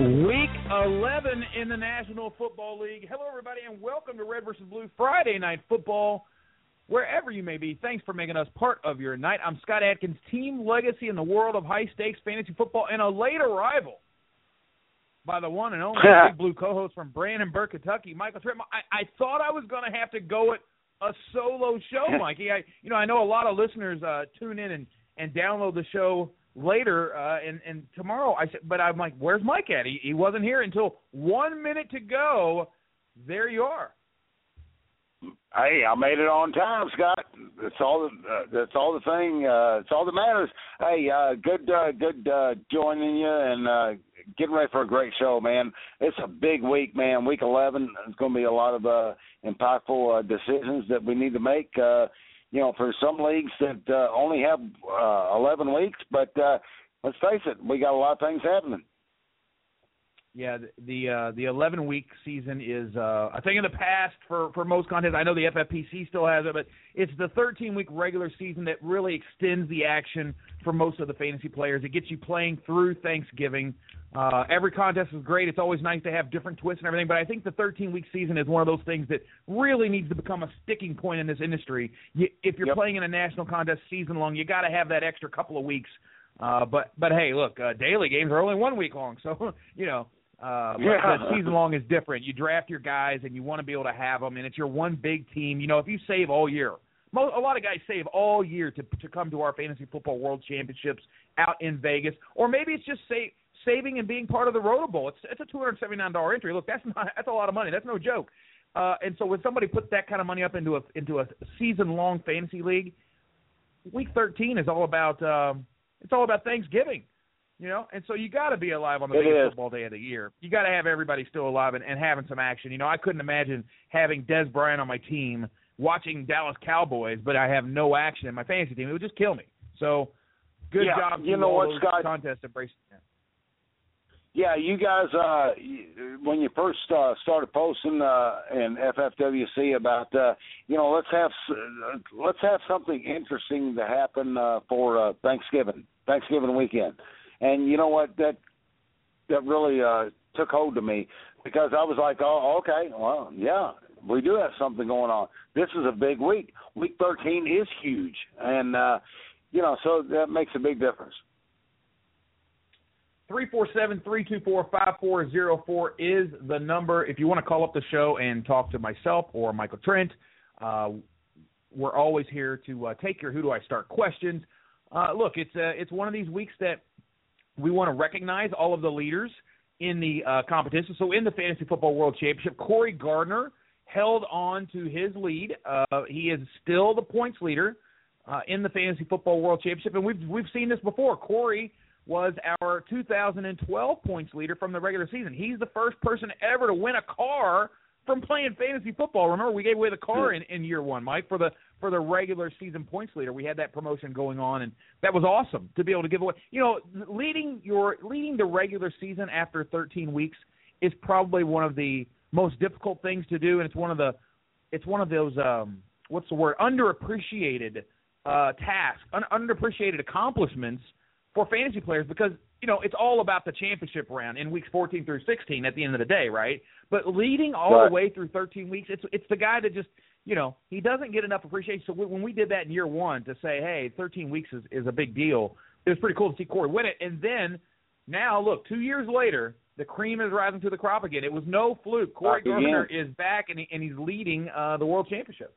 Week 11 in the National Football League. Hello, everybody, and welcome to Red versus Blue Friday Night Football. Wherever you may be, thanks for making us part of your night. I'm Scott Atkins, team legacy in the world of high stakes fantasy football, and a late arrival by the one and only Big Blue co host from Brandenburg, Kentucky, Michael Trent. I, I thought I was going to have to go it a solo show, Mikey. I, you know, I know a lot of listeners uh, tune in and, and download the show later uh and and tomorrow I said but I'm like where's Mike at he he wasn't here until 1 minute to go there you are Hey, I made it on time, Scott. That's all. The, uh, that's all the thing. Uh, it's all that matters. Hey, uh, good, uh, good uh, joining you and uh, getting ready for a great show, man. It's a big week, man. Week 11. It's going to be a lot of uh, impactful uh, decisions that we need to make. Uh, you know, for some leagues that uh, only have uh, 11 weeks, but uh, let's face it, we got a lot of things happening. Yeah, the the, uh, the 11 week season is uh, a thing in the past for for most contests. I know the FFPC still has it, but it's the 13 week regular season that really extends the action for most of the fantasy players. It gets you playing through Thanksgiving. Uh, every contest is great. It's always nice to have different twists and everything, but I think the 13 week season is one of those things that really needs to become a sticking point in this industry. You, if you're Yep. playing in a national contest season long, you got to have that extra couple of weeks. Uh, but but hey, look, uh, daily games are only one week long, so you know. Uh, Yeah. season long is different. You draft your guys, and you want to be able to have them, and it's your one big team. You know, if you save all year, mo- a lot of guys save all year to to come to our fantasy football world championships out in Vegas, or maybe it's just save, saving and being part of the Roto Bowl. It's it's a two hundred seventy nine dollar entry. Look, that's not that's a lot of money. That's no joke. Uh, and so when somebody puts that kind of money up into a into a season long fantasy league, week thirteen is all about um, it's all about Thanksgiving. You know, and so you got to be alive on the It biggest is. football day of the year. You got to have everybody still alive and, and having some action. You know, I couldn't imagine having Dez Bryant on my team, watching Dallas Cowboys, but I have no action in my fantasy team. It would just kill me. So, good Yeah, job. you to know what, Scott? Contests embracing that. Yeah, you guys, uh, when you first uh, started posting uh, in FFWC about, uh, you know, let's have let's have something interesting to happen uh, for uh, Thanksgiving, Thanksgiving weekend, and you know what that that really uh, took hold of me because I was like, oh, okay, well, yeah, we do have something going on. This is a big week. Week 13 is huge, and uh, you know, so that makes a big difference. Three four seven three two four five four zero four is the number. If you want to call up the show and talk to myself or Michael Trent, uh, we're always here to uh, take your Who Do I Start questions. Uh, look, it's uh, it's one of these weeks that we want to recognize all of the leaders in the uh, competition. So in the Fantasy Football World Championship, Corey Gardner held on to his lead. Uh, he is still the points leader uh, in the Fantasy Football World Championship, and we've we've seen this before. Corey was our 2012 points leader from the regular season. He's the first person ever to win a car from playing fantasy football. Remember, we gave away the car in, in year one, Mike, for the for the regular season points leader. We had that promotion going on, and that was awesome to be able to give away. You know, leading your leading the regular season after 13 weeks is probably one of the most difficult things to do, and it's one of the it's one of those um what's the word underappreciated uh tasks, un- underappreciated accomplishments for fantasy players because you know it's all about the championship round in weeks 14 through 16 at the end of the day, right? But leading all Right. the way through 13 weeks, it's it's the guy that just you know he doesn't get enough appreciation. So when we did that in year one to say, hey, 13 weeks is is a big deal, it was pretty cool to see Corey win it. And then now look, two years later, the cream is rising to the crop again. It was no fluke. Corey. Gardner is back and he, and he's leading uh, the world championship.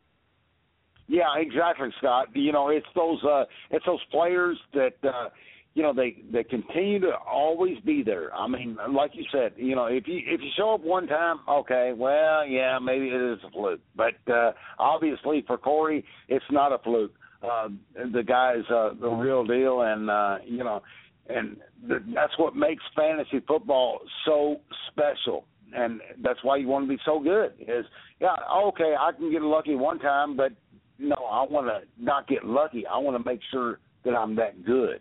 Yeah, exactly, Scott. You know, it's those uh, it's those players that uh, you know they they continue to always be there. I mean, like you said, you know, if you if you show up one time, okay, well, yeah, maybe it is a fluke. But uh, obviously for Corey, it's not a fluke. Uh, the guy's uh, the real deal, and uh, you know, and th- that's what makes fantasy football so special. And that's why you want to be so good. Is yeah, okay, I can get lucky one time, but no, I want to not get lucky. I want to make sure that I'm that good.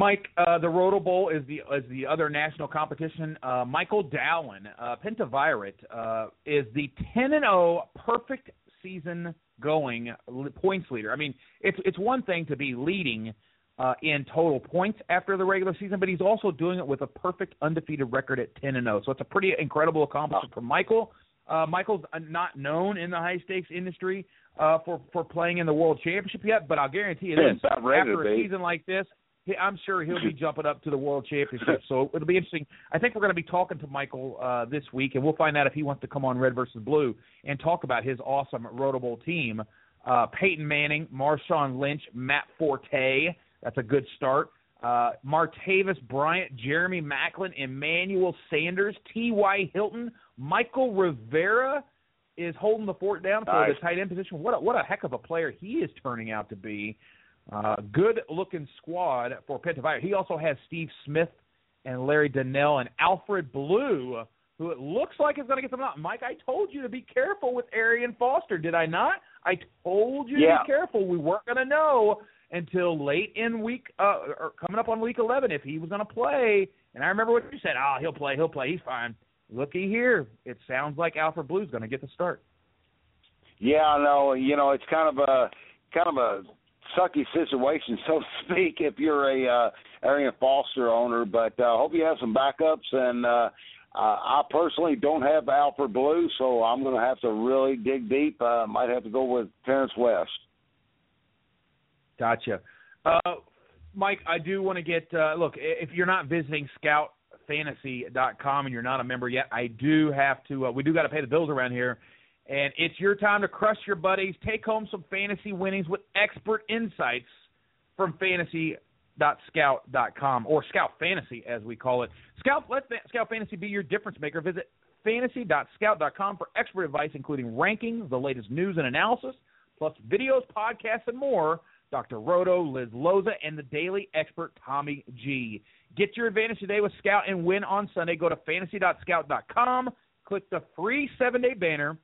Mike, uh, the Roto Bowl is the is the other national competition. Uh, Michael Dowling, uh, Pentavirate, uh, is the 10 and 0 perfect season going points leader. I mean, it's it's one thing to be leading uh, in total points after the regular season, but he's also doing it with a perfect undefeated record at 10 and 0. So it's a pretty incredible accomplishment for Michael. Uh, Michael's not known in the high stakes industry uh, for for playing in the World Championship yet, but I'll guarantee you this: after a season like this, I'm sure he'll be jumping up to the World Championship. So it'll be interesting. I think we're going to be talking to Michael uh, this week, and we'll find out if he wants to come on Red versus Blue and talk about his awesome Roto Bowl team. Uh, Peyton Manning, Marshawn Lynch, Matt Forte. That's a good start. Uh, Martavis Bryant, Jeremy Maclin, Emmanuel Sanders, T.Y. Hilton, Mychal Rivera is holding the fort down for nice. the tight end position. What a, what a heck of a player he is turning out to be. Uh, good looking squad for Pentavirate. He also has Steve Smith and Larry Donnell and Alfred Blue, who it looks like is going to get some out. Mike, I told you to be careful with Arian Foster, did I not? I told you yeah. to be careful. We weren't going to know until late in week, uh, or coming up on week 11 if he was going to play. And I remember what you said. Oh, he'll play. He'll play. He's fine. Looky here. It sounds like Alfred Blue's going to get the start. Yeah, I know. You know, it's kind of a kind of a sucky situation, so to speak, if you're a uh, Arian Foster owner. But I uh, hope you have some backups. And uh, I personally don't have Alfred Blue, so I'm going to have to really dig deep. Uh, might have to go with Terrance West. Gotcha. Uh, Mike, I do want to get uh, look. If you're not visiting ScoutFantasy.com and you're not a member yet, I do have to. Uh, we do got to pay the bills around here and it's your time to crush your buddies, take home some fantasy winnings with expert insights from fantasy.scout.com or Scout Fantasy as we call it. Scout let Scout Fantasy be your difference maker. Visit fantasy.scout.com for expert advice including rankings, the latest news and analysis, plus videos, podcasts and more. Dr. Roto, Liz Loza, and the daily expert Tommy G. Get your advantage today with Scout and win on Sunday. Go to fantasy.scout.com, click the free seven day banner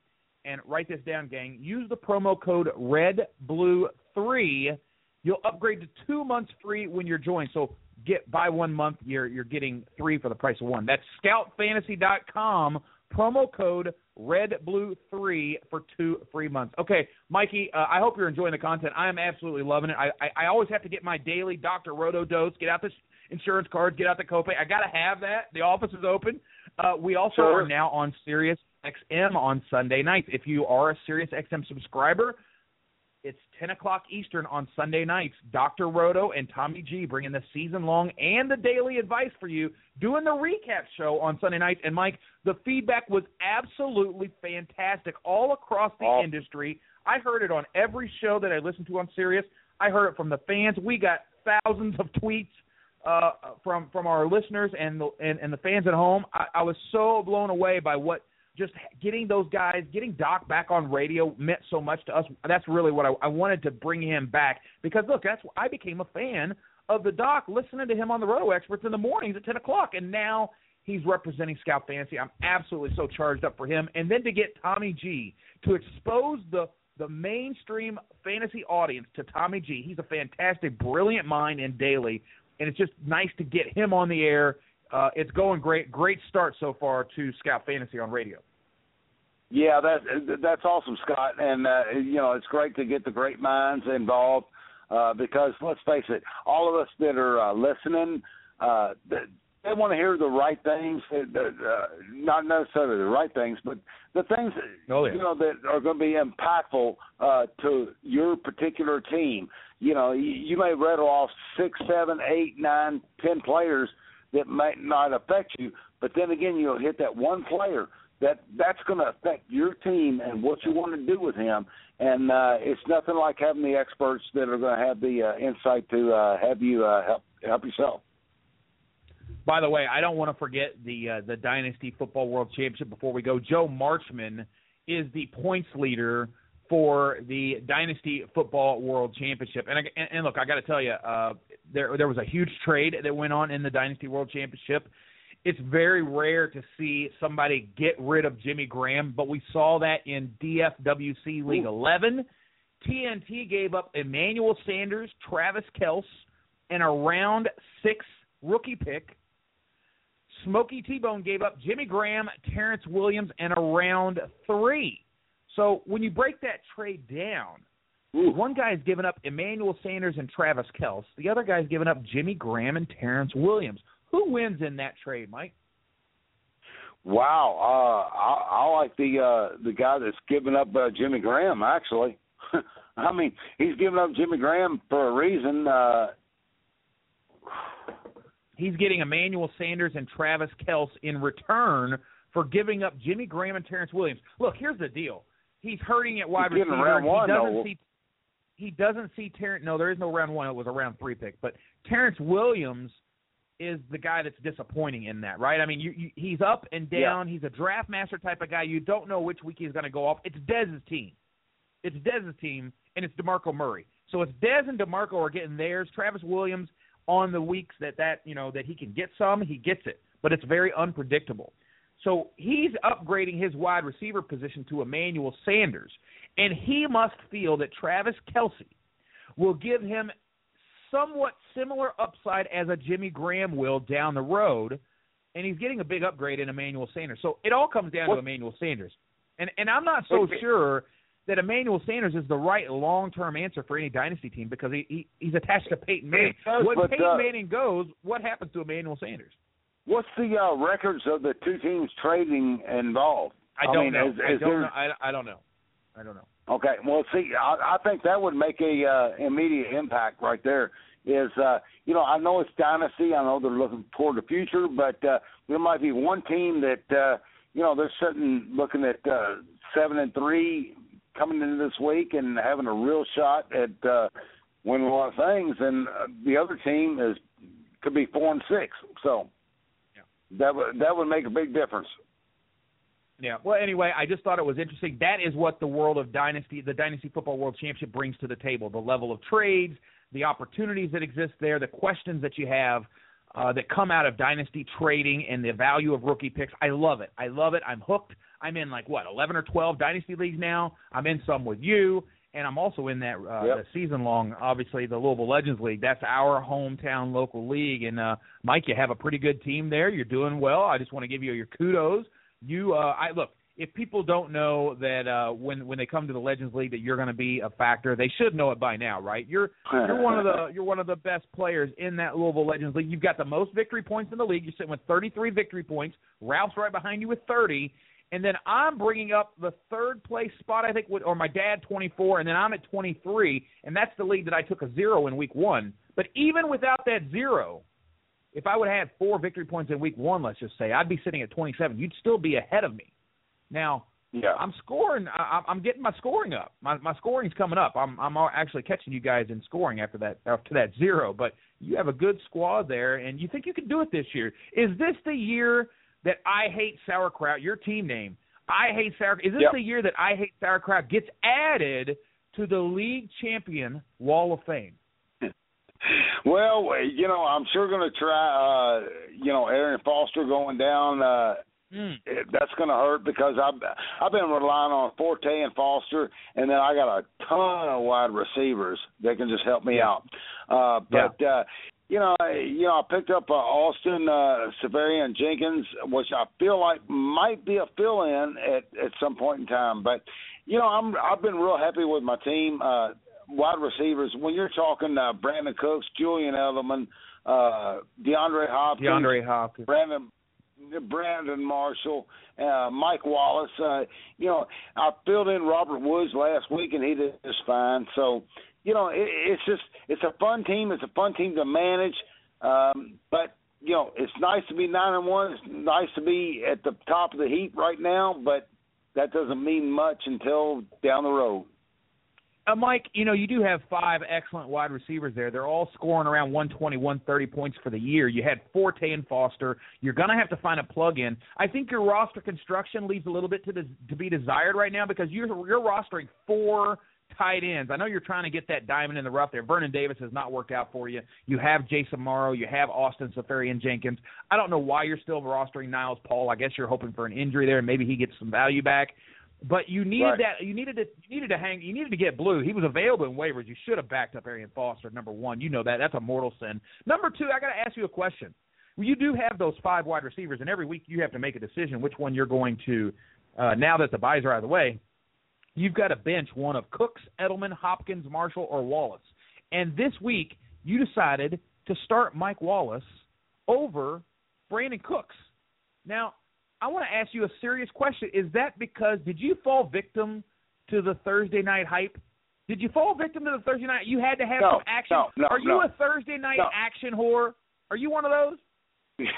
and write this down, gang. Use the promo code REDBLUE3. You'll upgrade to two months free when you're joined. So get buy one month, you're you're getting three for the price of one. That's scoutfantasy.com. Promo code REDBLUE3 for two free months. Okay, Mikey, uh, I hope you're enjoying the content. I am absolutely loving it. I, I, I always have to get my daily Dr. Roto dose, get out the insurance cards, get out the copay. I got to have that. The office is open. Uh, we also sure. are now on Sirius XM on Sunday nights. If you are a Sirius XM subscriber, it's 10 o'clock Eastern on Sunday nights. Dr. Roto and Tommy G bringing the season long and the daily advice for you, doing the recap show on Sunday nights. And Mike, the feedback was absolutely fantastic all across the oh. industry. I heard it on every show that I listened to on Sirius. I heard it from the fans. We got thousands of tweets uh, from from our listeners and the and, and the fans at home. I, I was so blown away by what just getting those guys, getting Doc back on radio meant so much to us. That's really what I, I wanted to bring him back because look, that's I became a fan of the Doc, listening to him on the Roto Experts in the mornings at ten o'clock, and now he's representing Scout Fantasy. I'm absolutely so charged up for him, and then to get Tommy G to expose the the mainstream fantasy audience to Tommy G. He's a fantastic, brilliant mind in daily, and it's just nice to get him on the air uh, it's going great. Great start so far to Scout Fantasy on radio. Yeah, that that's awesome, Scott. And uh, you know, it's great to get the great minds involved uh, because let's face it, all of us that are uh, listening, uh, they, they want to hear the right things. Uh, uh, not necessarily the right things, but the things oh, yeah. you know that are going to be impactful uh, to your particular team. You know, you, you may rattle off six, seven, eight, nine, ten players that might not affect you. But then again, you'll hit that one player that that's going to affect your team and what you want to do with him. And uh, it's nothing like having the experts that are going to have the uh, insight to uh, have you uh, help help yourself. By the way, I don't want to forget the uh, the Dynasty Football World Championship before we go. Joe Marchman is the points leader for the Dynasty Football World Championship. And, I, and, and look, I got to tell you, uh, there there was a huge trade that went on in the Dynasty World Championship. It's very rare to see somebody get rid of Jimmy Graham, but we saw that in DFWC League Ooh. 11. TNT gave up Emmanuel Sanders, Travis Kelce, and a round six rookie pick Smokey T Bone gave up Jimmy Graham, Terrance Williams, and a round three. So when you break that trade down, Ooh. one guy's given up Emmanuel Sanders and Travis Kelce. The other guy's given up Jimmy Graham and Terrance Williams. Who wins in that trade, Mike? Wow, uh, I, I like the uh, the guy that's given up uh, Jimmy Graham. Actually, I mean he's given up Jimmy Graham for a reason. Uh, he's getting Emmanuel Sanders and Travis Kelce in return for giving up Jimmy Graham and Terrance Williams. Look, here's the deal. He's hurting at wide receiver. Round one, he doesn't though. see he doesn't see Terrance. No, there is no round one. It was a round three pick. But Terrance Williams is the guy that's disappointing in that, right? I mean, you, you, he's up and down. Yeah. He's a draft master type of guy. You don't know which week he's going to go off. It's Dez's team. It's Dez's team, and it's DeMarco Murray. So it's Dez and DeMarco are getting theirs. Travis Williams on the weeks that that you know that he can get some, he gets it, but it's very unpredictable. So he's upgrading his wide receiver position to Emmanuel Sanders, and he must feel that Travis Kelce will give him somewhat similar upside as a Jimmy Graham will down the road, and he's getting a big upgrade in Emmanuel Sanders. So it all comes down what? to Emmanuel Sanders, and and I'm not so sure that Emmanuel Sanders is the right long term answer for any dynasty team because he, he he's attached to Peyton Manning. Does, when Peyton uh, Manning goes, what happens to Emmanuel Sanders? What's the uh, records of the two teams trading involved? I don't mean, know. Is, is I don't there... know. I, I don't know. I don't know. Okay, well, see, I, I think that would make a uh, immediate impact right there. Is uh, you know, I know it's dynasty. I know they're looking toward the future, but uh, there might be one team that uh, you know they're sitting looking at uh, seven and three coming into this week and having a real shot at uh, winning a lot of things, and uh, the other team is could be four and six. So yeah. that would that would make a big difference. Yeah. Well, anyway, I just thought it was interesting. That is what the world of dynasty, the Dynasty Football World Championship, brings to the table: the level of trades, the opportunities that exist there, the questions that you have. Uh, that come out of dynasty trading and the value of rookie picks. I love it. I love it. I'm hooked. I'm in like what 11 or 12 dynasty leagues now. I'm in some with you, and I'm also in that uh, Yep. season long. Obviously, the Louisville Legends League. That's our hometown local league. And uh, Mike, you have a pretty good team there. You're doing well. I just want to give you your kudos. You, uh, I look. If people don't know that uh, when when they come to the Legends League that you're going to be a factor, they should know it by now, right? You're you're one of the you're one of the best players in that Louisville Legends League. You've got the most victory points in the league. You're sitting with 33 victory points. Ralph's right behind you with 30, and then I'm bringing up the third place spot, I think, with, or my dad 24, and then I'm at 23, and that's the league that I took a zero in week one. But even without that zero, if I would have had four victory points in week one, let's just say, I'd be sitting at 27. You'd still be ahead of me. Now, Yeah. I'm scoring. I, I'm getting my scoring up. My my scoring's coming up. I'm I'm actually catching you guys in scoring after that after that zero. But you have a good squad there, and you think you can do it this year. Is this the year that I hate sauerkraut? Your team name. I hate sauerkraut. Is this Yep. the year that I hate sauerkraut gets added to the league champion wall of fame? Well, you know, I'm sure going to try. Uh, you know, Arian Foster going down. Uh, mm. That's going to hurt because I've I've been relying on Forte and Foster, and then I got a ton of wide receivers that can just help me Yeah. out. Uh, but uh, you know, I, you know, I picked up uh, Austin uh, Seferian-Jenkins, which I feel like might be a fill-in at at some point in time. But you know, I'm I've been real happy with my team. Uh, wide receivers. When you're talking uh, Brandin Cooks, Julian Edelman, uh, DeAndre Hopkins, DeAndre Hopkins. Brandon Brandon Marshall, uh, Mike Wallace. Uh, you know, I filled in Robert Woods last week, and he did just fine. So, you know, it, it's just it's a fun team. It's a fun team to manage. Um, but you know, it's nice to be nine and one. It's nice to be at the top of the heap right now, but that doesn't mean much until down the road. Uh, Mike, you know, you do have five excellent wide receivers there. They're all scoring around 120, 130 points for the year. You had Forte and Foster. You're going to have to find a plug in. I think your roster construction leaves a little bit to the, to be desired right now because you're you're rostering four tight ends. I know you're trying to get that diamond in the rough there. Vernon Davis has not worked out for you. You have Jace Amaro. You have Austin Seferian-Jenkins. I don't know why you're still rostering Niles Paul. I guess you're hoping for an injury there and maybe he gets some value back. But you needed right. that. You needed to. You needed to hang. You needed to get blue. He was available in waivers. You should have backed up Arian Foster. Number one, you know that. That's a mortal sin. Number two, I got to ask you a question. You do have those five wide receivers, and every week you have to make a decision which one you're going to. Uh, now that the buys are out of the way, you've got to bench one of Cooks, Edelman, Hopkins, Marshall, or Wallace. And this week, you decided to start Mike Wallace over Brandin Cooks. Now, I want to ask you a serious question. Is that because did you fall victim to the Thursday night hype? Did you fall victim to the Thursday night? You had to have no, some action. No, no, Are you no. a Thursday night No. action whore? Are you one of those?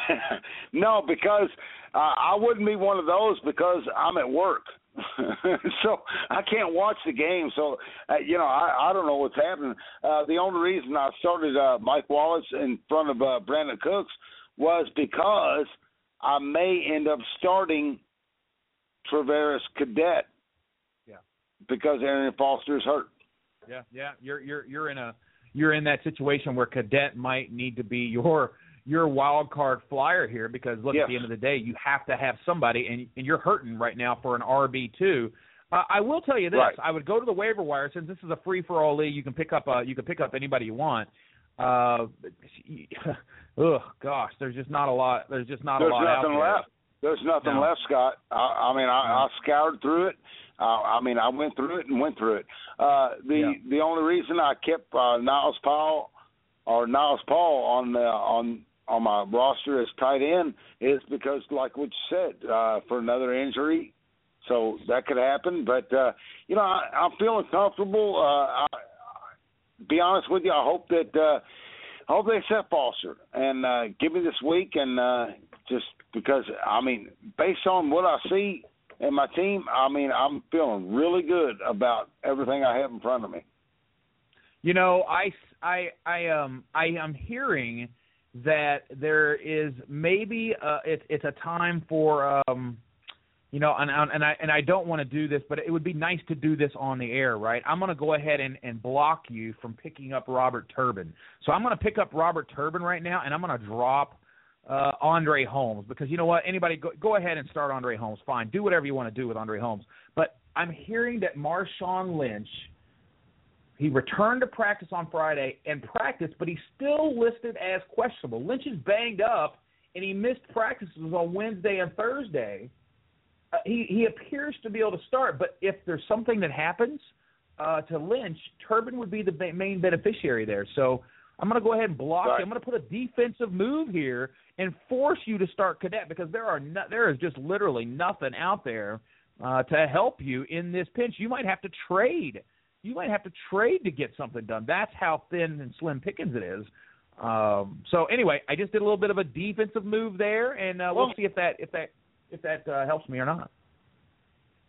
no, because uh, I wouldn't be one of those because I'm at work. so I can't watch the game. So uh, you know, I, I don't know what's happening. Uh, the only reason I started uh, Mike Wallace in front of uh, Brandin Cooks was because I may end up starting Travaris Cadet. Yeah. Because Arian Foster is hurt. Yeah, yeah. You're you're you're in a you're in that situation where cadet might need to be your your wild card flyer here because look Yes. at the end of the day you have to have somebody and and you're hurting right now for an RB two. Uh, I will tell you this: Right. I would go to the waiver wire since this is a free for all league. You can pick up uh, you can pick up anybody you want. Uh, ugh, gosh, there's just not a lot. There's just not There's a lot out nothing there. left. There's nothing No. left, Scott. I, I mean, I, I scoured through it. Uh, I mean, I went through it and went through it. Uh, the Yeah. the only reason I kept uh, Niles Powell or Niles Paul on the on on my roster as tight end is because, like what you said, uh, for another injury, so that could happen. But uh, you know, I, I'm feeling comfortable. Uh, I, be honest with you, I hope that uh, I hope they set Foster and uh, give me this week and uh, just because I mean, based on what I see and my team, I mean, I'm feeling really good about everything I have in front of me. You know, I I I um I am hearing that there is maybe uh it's it's a time for um you know and and I and I don't want to do this but it would be nice to do this on the air, right? I'm going to go ahead and and block you from picking up Robert Turbin. So I'm going to pick up Robert Turbin right now and I'm going to drop uh Andre Holmes because you know what? Anybody go go ahead and start Andre Holmes. Fine. Do whatever you want to do with Andre Holmes. But I'm hearing that Marshawn Lynch he returned to practice on Friday and practiced, but he's still listed as questionable. Lynch is banged up, and he missed practices on Wednesday and Thursday. Uh, he he appears to be able to start, but if there's something that happens uh, to Lynch, Turbin would be the main beneficiary there. So I'm going to go ahead and block Right. I'm going to put a defensive move here and force you to start cadet because there are no, there is just literally nothing out there uh, to help you in this pinch. You might have to trade you might have to trade to get something done. That's how thin and slim pickings it is. Um, so anyway, I just did a little bit of a defensive move there, and uh, we'll Well- see if that if that if that uh, helps me or not.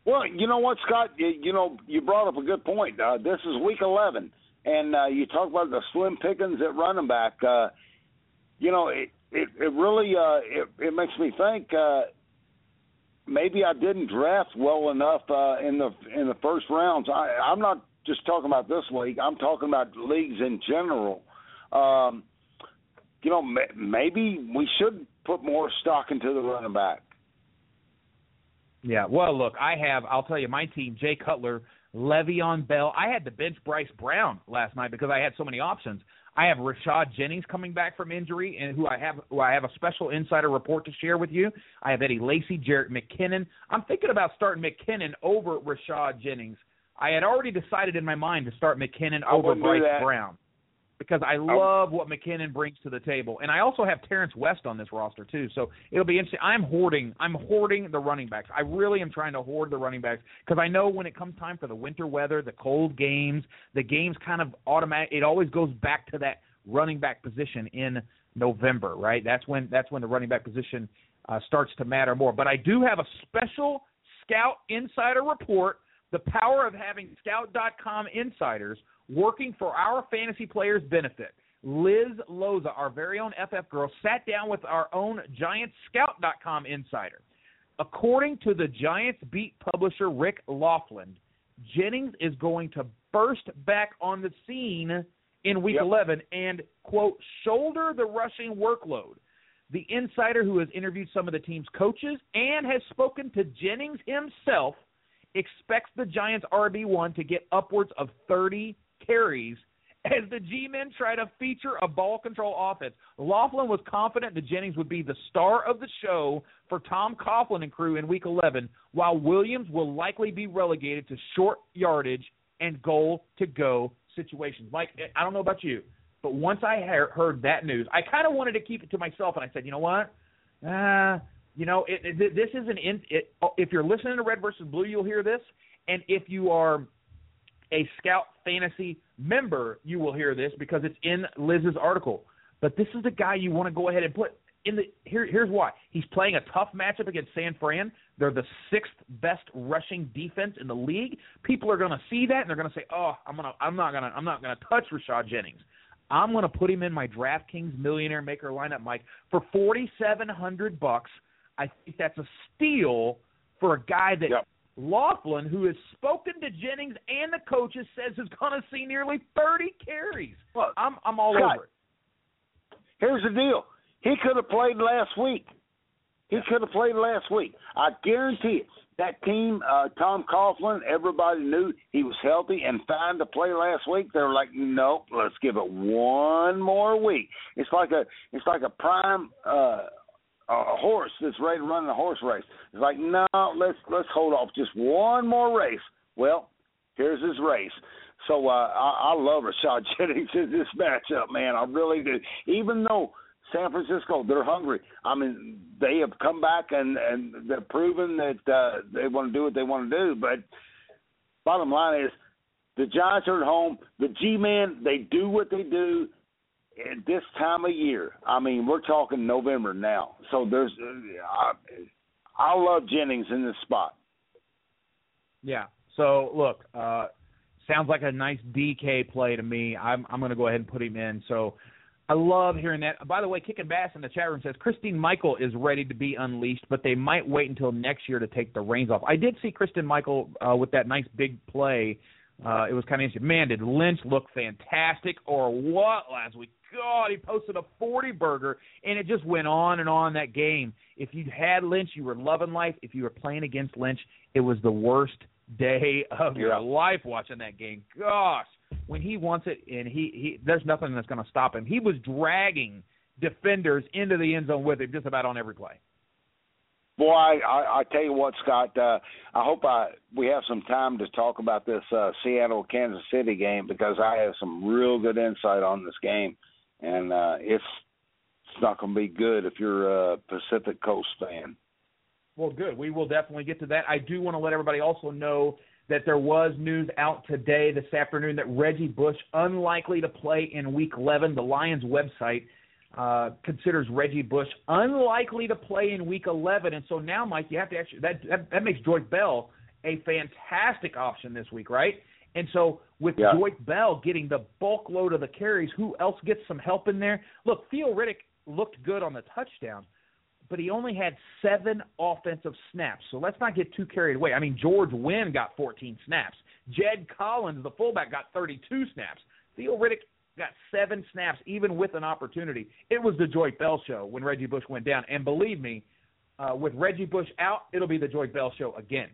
Well, you know what, Scott? You, you know, you brought up a good point. Uh, this is week 11, and uh, you talk about the slim pickings at running back. Uh, you know, it it, it really uh, it, it makes me think. Uh, maybe I didn't draft well enough uh, in the in the first rounds. I, I'm not just talking about this league. I'm talking about leagues in general. Um, you know, ma- maybe we should put more stock into the running back. Yeah. Well, look, I have. I'll tell you, my team: Jay Cutler, Le'Veon Bell. I had to bench Bryce Brown last night because I had so many options. I have Rashad Jennings coming back from injury, and who I have who I have a special insider report to share with you. I have Eddie Lacy, Jerick McKinnon. I'm thinking about starting McKinnon over Rashad Jennings. I had already decided in my mind to start McKinnon over Bryce. Brown because I love what McKinnon brings to the table, and I also have Terrance West on this roster too. So it'll be interesting. I'm hoarding. I'm hoarding the running backs. I really am trying to hoard the running backs because I know when it comes time for the winter weather, the cold games, the games kind of automatic. It always goes back to that running back position in November, right? That's when that's when the running back position uh, starts to matter more. But I do have a special Scout Insider report. The power of having Scout.com insiders working for our fantasy players' benefit. Liz Loza, our very own FF girl, sat down with our own Giants Scout.com insider. According to the Giants beat publisher Rick Laughlin, Jennings is going to burst back on the scene in week yep. 11 and, quote, shoulder the rushing workload. The insider who has interviewed some of the team's coaches and has spoken to Jennings himself expects the Giants RB1 to get upwards of 30 carries as the G-men try to feature a ball control offense. Laughlin was confident that Jennings would be the star of the show for Tom Coughlin and crew in Week 11, while Williams will likely be relegated to short yardage and goal-to-go situations. Mike, I don't know about you, but once I heard that news, I kind of wanted to keep it to myself, and I said, you know what? Uh, you know, it, it, this is an in, it, oh, if you're listening to Red versus Blue, you'll hear this, and if you are a Scout Fantasy member, you will hear this because it's in Liz's article. But this is the guy you want to go ahead and put in the here. Here's why: he's playing a tough matchup against San Fran. They're the sixth best rushing defense in the league. People are going to see that and they're going to say, "Oh, I'm gonna, I'm not gonna, I'm not gonna touch Rashad Jennings." I'm going to put him in my DraftKings Millionaire Maker lineup, Mike, for forty seven hundred bucks. I think that's a steal for a guy that yep. Laughlin, who has spoken to Jennings and the coaches, says is going to see nearly 30 carries. Well, I'm I'm all over it. Here's the deal: he could have played last week. He yeah. could have played last week. I guarantee it. That team, uh, Tom Coughlin, everybody knew he was healthy and fine to play last week. They were like, nope, let's give it one more week. It's like a, it's like a prime uh, a horse that's ready to run a horse race. It's like, no, let's let's hold off just one more race. Well, here's his race. So uh, I, I love Rashad Jennings in this matchup, man. I really do. Even though San Francisco, they're hungry. I mean, they have come back and and they're proven that uh, they want to do what they want to do. But bottom line is, the Giants are at home. The G-men, they do what they do at this time of year, I mean, we're talking November now. So there's, I, I love Jennings in this spot. Yeah. So look, uh, sounds like a nice DK play to me. I'm I'm going to go ahead and put him in. So I love hearing that. By the way, Kicking Bass in the chat room says Christine Michael is ready to be unleashed, but they might wait until next year to take the reins off. I did see Christine Michael uh, with that nice big play. Uh, it was kind of interesting. Man, did Lynch look fantastic or what last week? God, he posted a 40 burger, and it just went on and on that game. If you had Lynch, you were loving life. If you were playing against Lynch, it was the worst day of yeah. your life watching that game. Gosh, when he wants it, and he, he there's nothing that's going to stop him. He was dragging defenders into the end zone with him just about on every play. Boy, I, I, I tell you what, Scott. Uh, I hope I we have some time to talk about this uh, Seattle Kansas City game because I have some real good insight on this game and uh, it's it's not going to be good if you're a Pacific Coast fan. Well, good. We will definitely get to that. I do want to let everybody also know that there was news out today, this afternoon, that Reggie Bush unlikely to play in Week 11. The Lions website uh, considers Reggie Bush unlikely to play in Week 11, and so now, Mike, you have to actually that that, that makes Joique Bell a fantastic option this week, right? And so with yeah. Joique Bell getting the bulk load of the carries, who else gets some help in there? Look, Theo Riddick looked good on the touchdown, but he only had seven offensive snaps. So let's not get too carried away. I mean, George Winn got 14 snaps. Jed Collins, the fullback, got 32 snaps. Theo Riddick got seven snaps, even with an opportunity. It was the Joique Bell show when Reggie Bush went down. And believe me, uh, with Reggie Bush out, it'll be the Joique Bell show again.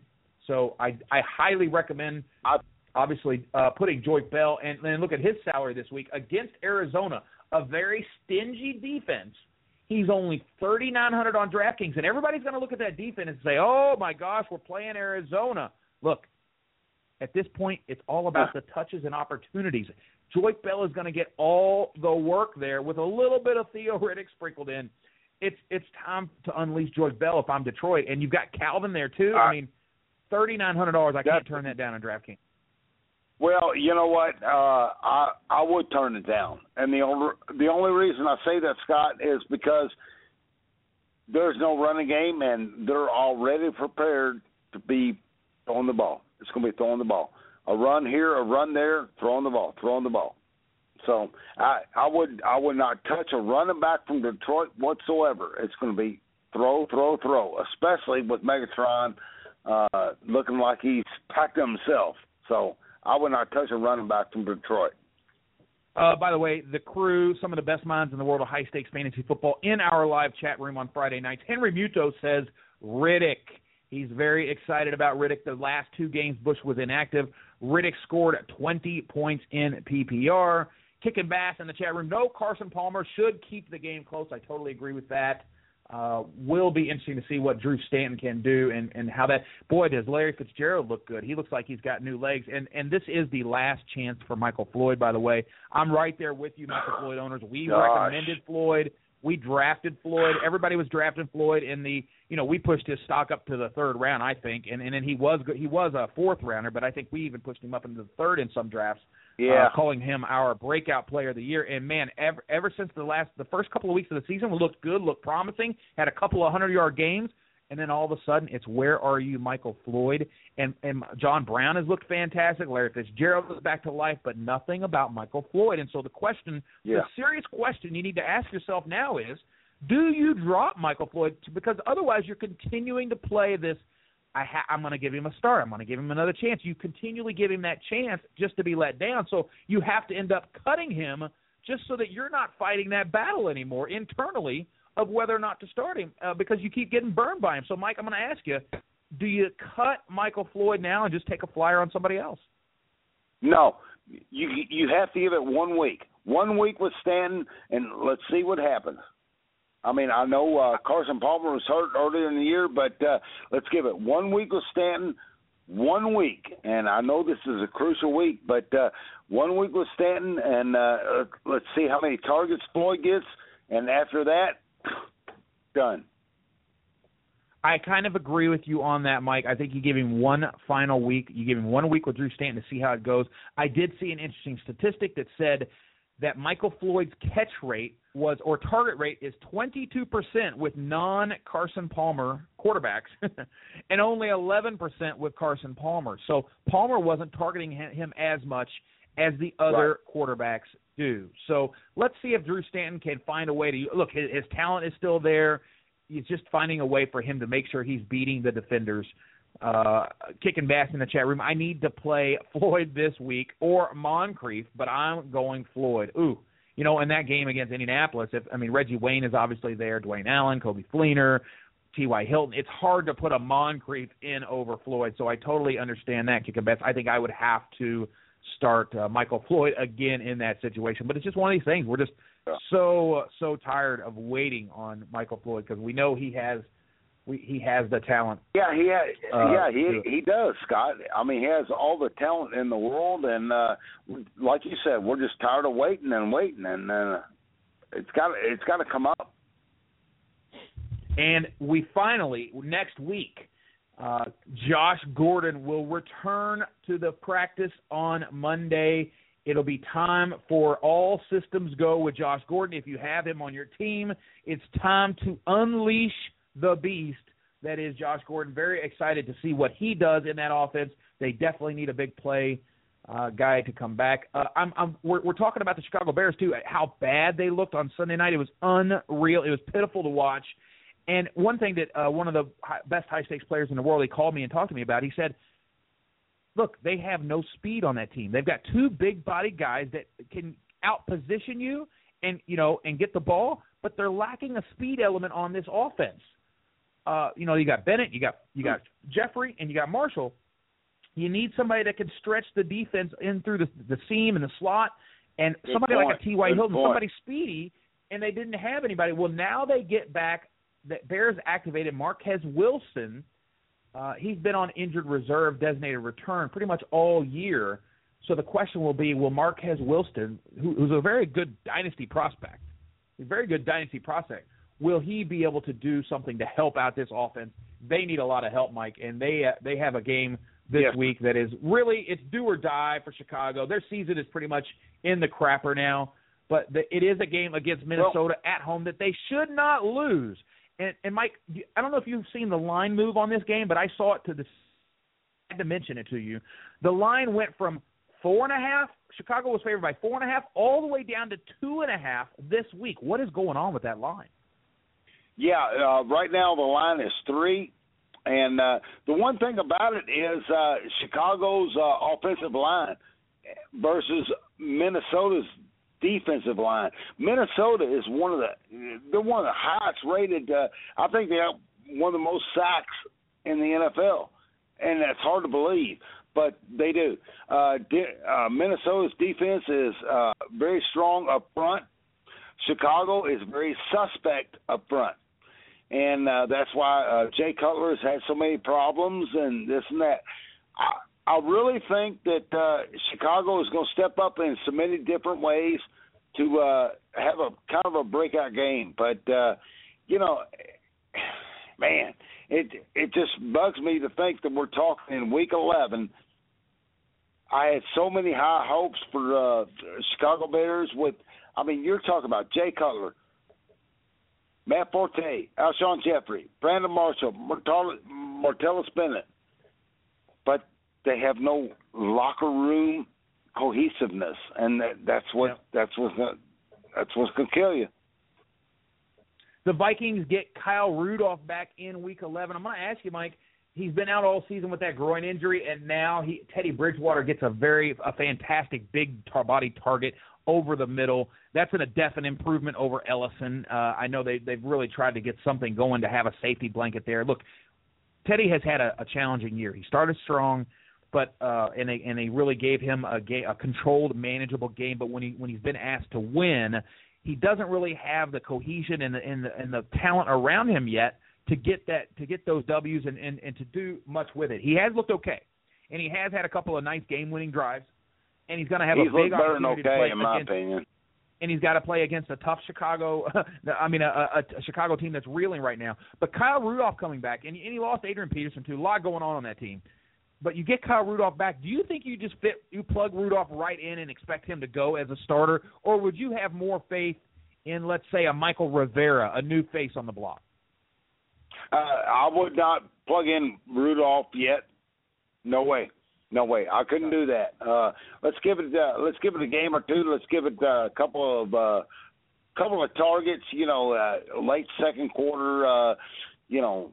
So I, I highly recommend I, obviously uh, putting Joique Bell and, and look at his salary this week against Arizona, a very stingy defense. He's only thirty nine hundred on DraftKings, and everybody's going to look at that defense and say, "Oh my gosh, we're playing Arizona." Look, at this point, it's all about the touches and opportunities. Joique Bell is going to get all the work there with a little bit of Theo Riddick sprinkled in. It's it's time to unleash Joique Bell if I'm Detroit, and you've got Calvin there too. I mean, thirty nine hundred dollars. I can't turn that down on DraftKings. Well, you know what? Uh, I I would turn it down, and the only the only reason I say that, Scott, is because there's no running game, and they're already prepared to be throwing the ball. It's going to be throwing the ball. A run here, a run there, throwing the ball, throwing the ball. So I I would I would not touch a running back from Detroit whatsoever. It's going to be throw, throw, throw, especially with Megatron uh, looking like he's packed himself. So I would not touch a running back from Detroit. Uh, by the way, the crew, some of the best minds in the world of high stakes fantasy football, in our live chat room on Friday nights. Henry Muto says Riddick. He's very excited about Riddick. The last two games, Bush was inactive. Riddick scored 20 points in PPR. Kicking bass in the chat room. No, Carson Palmer should keep the game close. I totally agree with that. Uh, will be interesting to see what Drew Stanton can do and and how that boy does Larry Fitzgerald look good. He looks like he's got new legs and and this is the last chance for Michael Floyd. By the way, I'm right there with you, Michael Floyd owners. We Gosh. recommended Floyd. We drafted Floyd. Everybody was drafting Floyd in the you know we pushed his stock up to the third round I think and and then he was good. He was a fourth rounder, but I think we even pushed him up into the third in some drafts Yeah. uh, calling him our breakout player of the year. And man, ever ever since the last the first couple of weeks of the season, we looked good, looked promising, had a couple of hundred yard games, and then all of a sudden it's where are you, Michael Floyd? And and John Brown has looked fantastic. Larry Fitzgerald is back to life, but nothing about Michael Floyd. And so the question, Yeah. the serious question you need to ask yourself now is, do you drop Michael Floyd? Because otherwise you're continuing to play this I ha- I'm going to give him a start. I'm going to give him another chance. You continually give him that chance just to be let down. So you have to end up cutting him just so that you're not fighting that battle anymore internally of whether or not to start him uh, because you keep getting burned by him. So Mike, I'm going to ask you, do you cut Michael Floyd now and just take a flyer on somebody else? No, you you have to give it one week. One week with Stanton, and let's see what happens. I mean, I know uh, Carson Palmer was hurt earlier in the year, but uh, let's give it one week with Stanton, one week, and I know this is a crucial week, but uh, one week with Stanton, and uh, let's see how many targets Floyd gets, and after that, done. I kind of agree with you on that, Mike. I think you give him one final week. You give him one week with Drew Stanton to see how it goes. I did see an interesting statistic that said that Michael Floyd's catch rate was or target rate is 22% with non Carson Palmer quarterbacks and only 11% with Carson Palmer. So Palmer wasn't targeting him as much as the other right. quarterbacks do. So let's see if Drew Stanton can find a way to look. His, his talent is still there. He's just finding a way for him to make sure he's beating the defenders. Uh, kicking bass in the chat room. I need to play Floyd this week or Moncrief, but I'm going Floyd. Ooh, you know, in that game against Indianapolis, if I mean Reggie Wayne is obviously there, Dwayne Allen, Coby Fleener, T.Y. Hilton. It's hard to put a Moncrief in over Floyd, so I totally understand that kicking bass. I think I would have to start uh, Michael Floyd again in that situation, but it's just one of these things. We're just so so tired of waiting on Michael Floyd because we know he has we, he has the talent. Yeah, he has, uh, yeah he he does, Scott. I mean, he has all the talent in the world, and uh, like you said, we're just tired of waiting and waiting, and uh, it's got it's got to come up. And we finally next week, uh, Josh Gordon will return to the practice on Monday. It'll be time for all systems go with Josh Gordon. If you have him on your team, it's time to unleash the beast that is Josh Gordon. Very excited to see what he does in that offense. They definitely need a big play uh, guy to come back. Uh, I'm, I'm, we're, we're talking about the Chicago Bears too. How bad they looked on Sunday night. It was unreal. It was pitiful to watch. And one thing that uh, one of the high, best high stakes players in the world, he called me and talked to me about. He said, "Look, they have no speed on that team. They've got two big body guys that can out position you and you know and get the ball, but they're lacking a speed element on this offense." Uh, you know, you got Bennett, you got you got Jeffery, and you got Marshall. You need somebody that can stretch the defense in through the the seam and the slot, and Good somebody point. like a T.Y. Hilton, point. somebody speedy, and they didn't have anybody. Well, now they get back. That Bears activated Marquess Wilson. Uh, he's been on injured reserve, designated return pretty much all year. So the question will be: Will Marquess Wilson, who, who's a very good dynasty prospect, a very good dynasty prospect, will he be able to do something to help out this offense? They need a lot of help, Mike, and they uh, they have a game this yes. week that is really it's do or die for Chicago. Their season is pretty much in the crapper now, but the, it is a game against Minnesota well, at home that they should not lose. And, and Mike, I don't know if you've seen the line move on this game, but I saw it to the. I had to mention it to you. The line went from four and a half. Chicago was favored by four and a half, all the way down to two and a half this week. What is going on with that line? Yeah, uh, right now the line is three. And uh, the one thing about it is uh, Chicago's uh, offensive line versus Minnesota's defensive line. Minnesota is one of the they're one of the highest rated. Uh, I think they have one of the most sacks in the NFL, and that's hard to believe, but they do. Uh, de- uh, Minnesota's defense is uh, very strong up front. Chicago is very suspect up front and uh, that's why uh, Jay Cutler has had so many problems and this and that. I, I really think that uh, Chicago is going to step up in so many different ways to uh, have a kind of a breakout game. But uh, you know, man, it it just bugs me to think that we're talking in Week 11. I had so many high hopes for uh, Chicago Bears. With, I mean, you're talking about Jay Cutler Matt Forte, Alshon Jeffery, Brandon Marshall, Martellus Bennett. But they have no locker room cohesiveness, and that, that's what yeah. that's what's gonna, that's what's to kill you. The Vikings get Kyle Rudolph back in Week 11. I'm going to ask you, Mike. He's been out all season with that groin injury, and now he Teddy Bridgewater gets a very a fantastic big tar- body target over the middle. That's a definite improvement over Ellison. Uh, I know they they've really tried to get something going to have a safety blanket there. Look, Teddy has had a, a challenging year. He started strong, but uh, and they and they really gave him a, ga- a controlled, manageable game. But when he when he's been asked to win, he doesn't really have the cohesion and the and the, and the talent around him yet to get that to get those W's and, and and to do much with it. He has looked okay, and he has had a couple of nice game-winning drives and he's going to have he's a big opportunity okay, to play in my against, opinion. And he's got to play against a tough Chicago. I mean, a, a, a Chicago team that's reeling right now. But Kyle Rudolph coming back, and, and he lost Adrian Peterson too. A lot going on on that team. But you get Kyle Rudolph back. Do you think you just fit you plug Rudolph right in and expect him to go as a starter, or would you have more faith in, let's say, a Mychal Rivera, a new face on the block? Uh, I would not plug in Rudolph yet. No way. No way, I couldn't do that. Uh, let's give it. Uh, let's give it a game or two. Let's give it uh, a couple of uh, couple of targets. You know, uh, late second quarter. Uh, you know,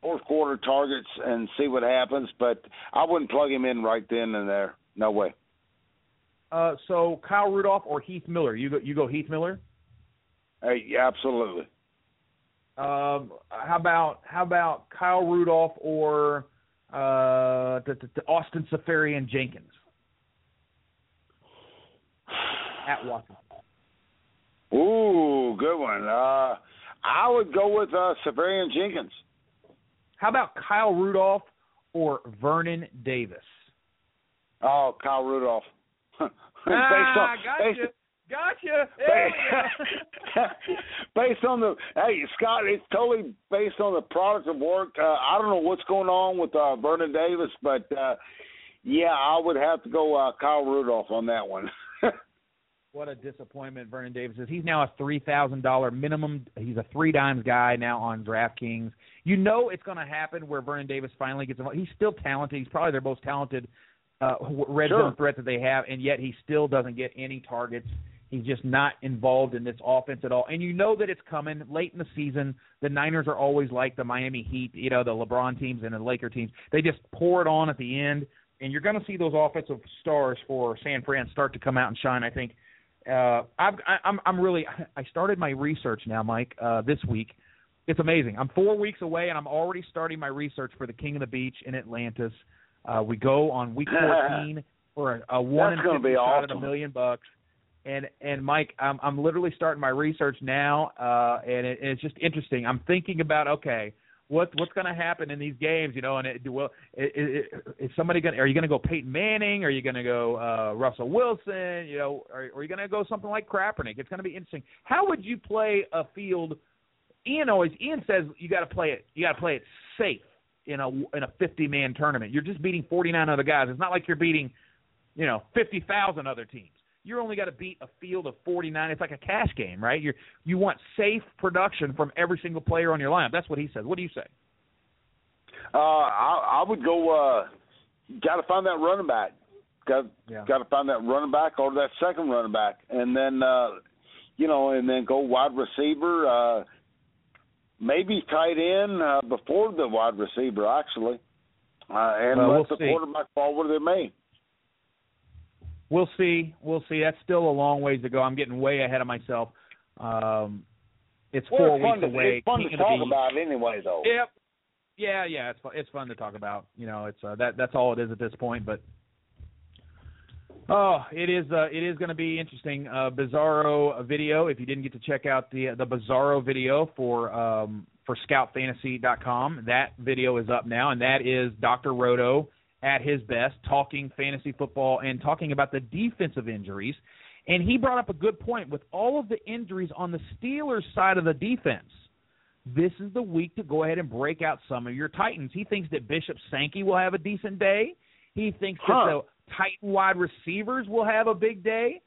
fourth quarter targets and see what happens. But I wouldn't plug him in right then and there. No way. Uh, so Kyle Rudolph or Heath Miller? You go. You go Heath Miller. Hey, yeah, absolutely. Um, how about how about Kyle Rudolph or uh, to, to, to Austin Seferian-Jenkins at Washington. Ooh, good one. Uh, I would go with uh, Seferian-Jenkins. How about Kyle Rudolph or Vernon Davis? Oh, Kyle Rudolph. ah, on. Based, Gotcha. based on the hey Scott, it's totally based on the product of work. Uh, I don't know what's going on with uh, Vernon Davis, but uh, yeah, I would have to go uh, Kyle Rudolph on that one. what a disappointment Vernon Davis is. He's now a three thousand dollar minimum. He's a three dimes guy now on DraftKings. You know it's going to happen where Vernon Davis finally gets involved. He's still talented. He's probably their most talented uh, red sure. zone threat that they have, and yet he still doesn't get any targets. He's just not involved in this offense at all. And you know that it's coming late in the season. The Niners are always like the Miami Heat, you know, the LeBron teams and the Laker teams. They just pour it on at the end, and you're going to see those offensive stars for San Fran start to come out and shine. I think. Uh, I've, I, I'm I'm really I started my research now, Mike, uh, this week. It's amazing. I'm four weeks away, and I'm already starting my research for the King of the Beach in Atlantis. Uh, we go on week 14 for a, a one That's in fifty shot awesome. at a million bucks and and Mike, I'm I'm literally starting my research now, uh, and it, it's just interesting. I'm thinking about okay, what what's going to happen in these games, you know, and it, well, is, is somebody going? Are you going to go Peyton Manning? Are you going to go uh, Russell Wilson? You know, are, are you going to go something like Kaepernick? It's going to be interesting. How would you play a field? Ian always Ian says you got to play it. You got to play it safe. in a in a 50 man tournament. You're just beating 49 other guys. It's not like you're beating, you know, 50,000 other teams. You're only got to beat a field of 49. It's like a cash game, right? You you want safe production from every single player on your lineup. That's what he says. What do you say? Uh, I, I would go. Uh, got to find that running back. Got yeah. got to find that running back or that second running back, and then uh, you know, and then go wide receiver. Uh, maybe tight end uh, before the wide receiver, actually, uh, and well, let we'll the see. quarterback fall where they may. We'll see. We'll see. That's still a long ways to go. I'm getting way ahead of myself. Um, it's well, four it's fun weeks to, away. It's fun King to talk about anyway, though. Yep. Yeah, yeah, it's fun. It's fun to talk about. You know, it's uh, that that's all it is at this point. But oh, it is uh, it is going to be interesting. Uh, Bizarro video. If you didn't get to check out the the Bizarro video for um, for ScoutFantasy.com, that video is up now, and that is Dr. Roto at his best, talking fantasy football and talking about the defensive injuries. And he brought up a good point with all of the injuries on the Steelers side of the defense this is the week to go ahead and break out some of your Titans. He thinks that Bishop Sankey will have a decent day. He thinks Huh. that the Titan wide receivers will have a big day.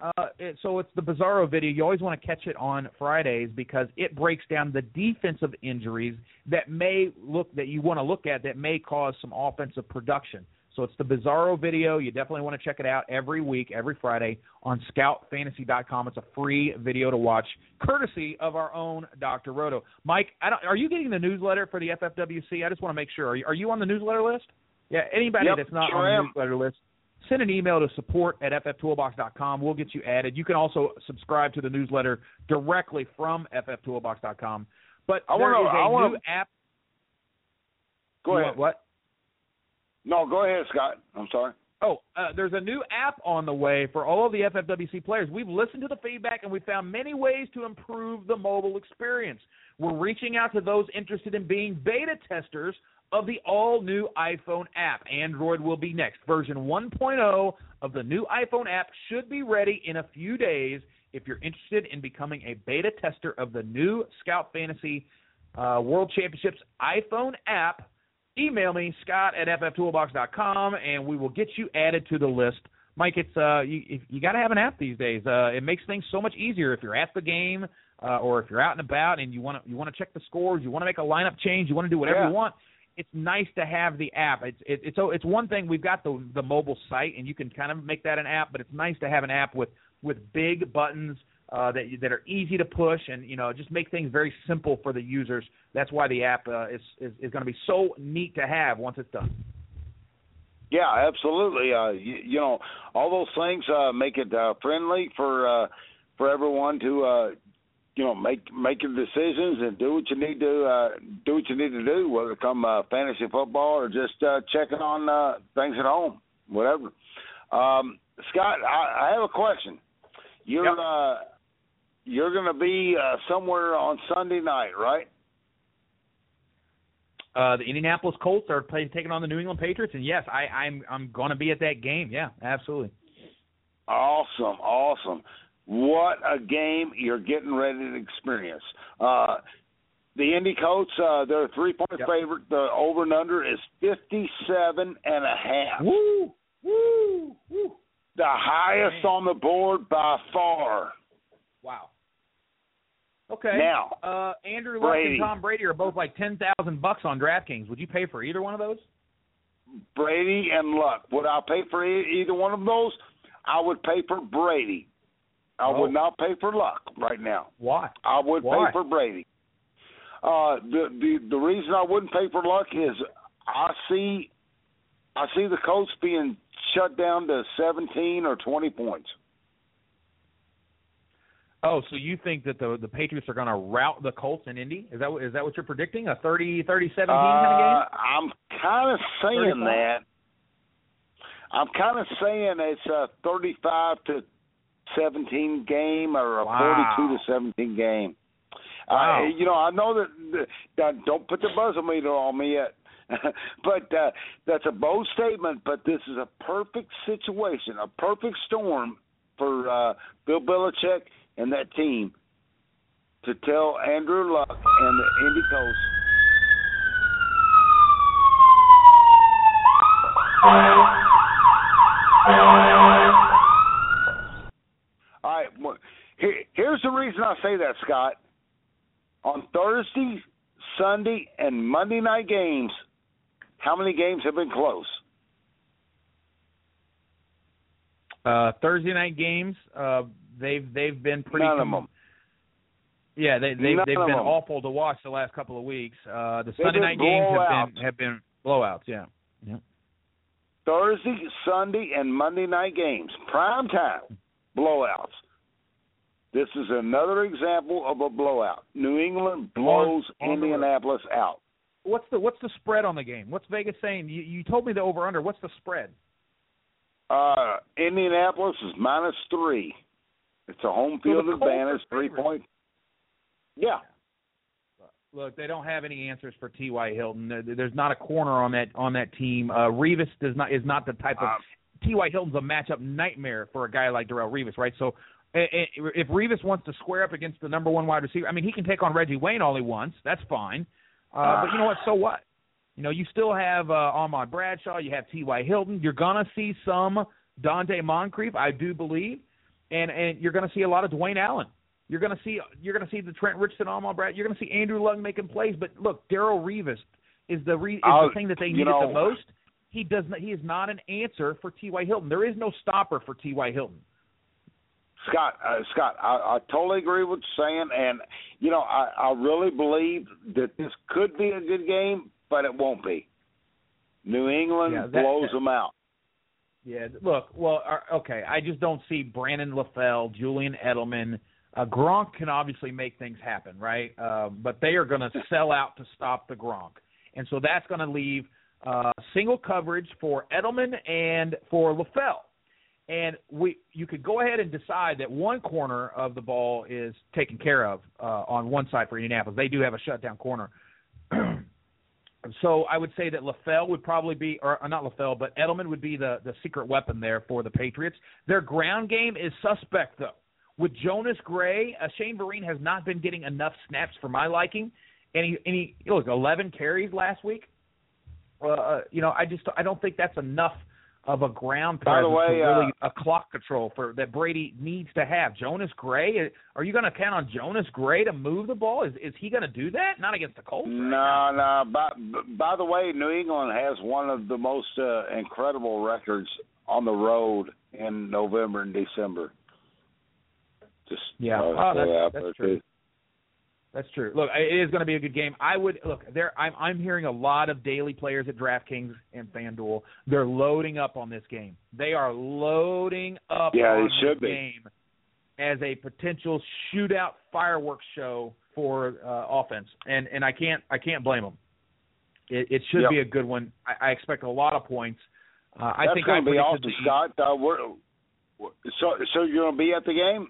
Uh, it, so it's the Bizarro video. You always want to catch it on Fridays because it breaks down the defensive injuries that may look that you want to look at that may cause some offensive production. So it's the Bizarro video. You definitely want to check it out every week, every Friday on ScoutFantasy.com. It's a free video to watch, courtesy of our own Dr. Roto. Mike, I don't, are you getting the newsletter for the FFWC? I just want to make sure. Are you, are you on the newsletter list? Yeah. Anybody Yep, that's not sure on the am. newsletter list, send an email to support at fftoolbox.com. We'll get you added. You can also subscribe to the newsletter directly from fftoolbox.com. But I there wanna- is a I wanna- new app. Go ahead. want What? No, go ahead, Scott. I'm sorry. Oh, uh, there's a new app on the way for all of the FFWC players. We've listened to the feedback and we found many ways to improve the mobile experience. We're reaching out to those interested in being beta testers of the all new iPhone app. Android will be next. Version 1.0 of the new iPhone app should be ready in a few days. If you're interested in becoming a beta tester of the new Scout Fantasy uh, World Championships iPhone app, email me scott at fftoolbox.com and we will get you added to the list mike it's uh you you got to have an app these days uh it makes things so much easier if you're at the game uh or if you're out and about and you want to you want to check the scores you want to make a lineup change you want to do whatever Yeah. you want it's nice to have the app it's it, it's it's one thing we've got the the mobile site and you can kind of make that an app but it's nice to have an app with with big buttons uh, that that are easy to push and you know just make things very simple for the users. That's why the app uh, is is, is going to be so neat to have once it's done. Yeah, absolutely. Uh, you, you know, all those things uh, make it uh, friendly for uh, for everyone to uh, you know make make your decisions and do what you need to uh, do what you need to do, whether it come uh, fantasy football or just uh, checking on uh, things at home, whatever. Um, Scott, I, I have a question. You're Yep. uh, you're going to be uh, somewhere on Sunday night, right? Uh, the Indianapolis Colts are playing, taking on the New England Patriots, and yes, I, I'm I'm going to be at that game. Yeah, absolutely. Awesome, awesome. What a game you're getting ready to experience. Uh, the Indy Colts, uh, they're a three point Yep. favorite. The over and under is fifty seven and a half. Woo, woo, woo! The highest on the board by far. Wow. Okay. Now, uh, Andrew Luck Brady. and Tom Brady are both like ten thousand bucks on DraftKings. Would you pay for either one of those? Brady and Luck. Would I pay for e- either one of those? I would pay for Brady. I Oh. would not pay for Luck right now. Why? I would Why? pay for Brady. Uh, the the the reason I wouldn't pay for Luck is I see I see the Colts being shut down to seventeen or twenty points. Oh, so you think that the the Patriots are going to rout the Colts in Indy? Is that is that what you're predicting? A 30 30 17 kind of game? Uh, I'm kind of saying 35? that. I'm kind of saying it's a thirty-five to seventeen game or a Wow. forty-two to seventeen game. Wow. Uh, you know, I know that, that don't put the buzzer meter on me yet. but uh, that's a bold statement. But this is a perfect situation, a perfect storm for uh, Bill Belichick and that team to tell Andrew Luck and the Indy Colts All right. Here, here's the reason I say that, Scott. On Thursday, Sunday, and Monday night games, how many games have been close? Uh, Thursday night games, uh, they've they've been pretty. None com- of them. Yeah, they they've, they've been them. awful to watch the last couple of weeks. Uh, the Sunday night games have been have been blowouts. Yeah. Yeah. Thursday, Sunday, and Monday night games, prime time blowouts. This is another example of a blowout. New England blows On- on. Indianapolis out. What's the what's the spread on the game? What's Vegas saying? You you told me the over under. What's the spread? Uh, Indianapolis is minus three. It's a home field are advantage, three point. Yeah, Look, they don't have any answers for T.Y. Hilton. There's not a corner on that on that team. Uh, Revis does not is not the type of Um, T.Y. Hilton's a matchup nightmare for a guy like Darrelle Revis, right? So if Revis wants to square up against the number one wide receiver, I mean, he can take on Reggie Wayne all he wants. That's fine. Uh, but you know what? So what? You know, you still have uh, Ahmad Bradshaw. You have T.Y. Hilton. You're gonna see some Donte Moncrief, I do believe, and and you're gonna see a lot of Dwayne Allen. You're gonna see you're gonna see the Trent Richardson, Ahmad Brad. You're gonna see Andrew Luck making plays. But look, Darrelle Revis is the re- is I'll- the thing that they needed know- the most. He does not. He is not an answer for T.Y. Hilton. There is no stopper for T.Y. Hilton. Scott, uh, Scott, I, I totally agree with you saying, and you know, I, I really believe that this could be a good game, but it won't be. New England Yeah, that- blows that- them out. Yeah, look, well, uh, okay. I just don't see Brandon LaFell, Julian Edelman. Uh, Gronk can obviously make things happen, right? Uh, but they are going to sell out to stop the Gronk, and so that's going to leave uh, single coverage for Edelman and for LaFell. And we, you could go ahead and decide that one corner of the ball is taken care of uh, on one side for Indianapolis. They do have a shutdown corner. So I would say that LaFell would probably be, or uh, not LaFell, but Edelman would be the the secret weapon there for the Patriots. Their ground game is suspect though. With Jonas Gray, uh, Shane Vereen has not been getting enough snaps for my liking, and he and he look 11 carries last week. Uh, you know, I just I don't think that's enough of a ground By the way, to uh, really a clock control for that Brady needs to have. Jonas Gray, are you going to count on Jonas Gray to move the ball? Is is he going to do that? Not against the Colts. right. No, no. By, by the way, New England has one of the most uh, incredible records on the road in November and December. Just Yeah. uh, Oh, that's- that that's true. too. That's true. Look, it is going to be a good game. I would look there. I'm I'm hearing a lot of daily players at DraftKings and FanDuel. They're loading up on this game. They are loading up Yeah, they on should this be. game as a potential shootout fireworks show for uh, offense, and and I can't I can't blame them. It, it should Yep. be a good one. I, I expect a lot of points. Uh, I That's think going I to be predicted awesome, Scott. Uh, we're, so, so you're going to be at the game?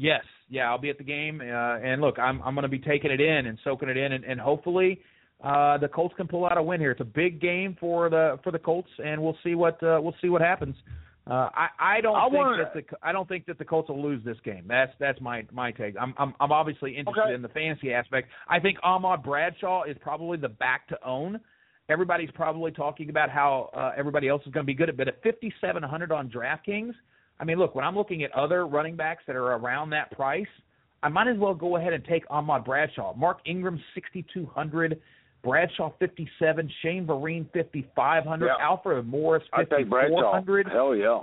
Yes, yeah, I'll be at the game, uh, and look, I'm I'm going to be taking it in and soaking it in, and, and hopefully uh, the Colts can pull out a win here. It's a big game for the for the Colts, and we'll see what uh, we'll see what happens. Uh, I I don't I think wanna- that the I don't think that the Colts will lose this game. That's that's my my take. I'm I'm I'm obviously interested Okay. in the fantasy aspect. I think Ahmad Bradshaw is probably the back to own. Everybody's probably talking about how uh, everybody else is going to be good at, but at 5,700 on DraftKings, I mean, look, when I'm looking at other running backs that are around that price, I might as well go ahead and take Ahmad Bradshaw. Mark Ingram 6,200, Bradshaw 57, Shane Vereen 5,500, Yeah. Alfred Morris I take Bradshaw. 5,400. Hell yeah.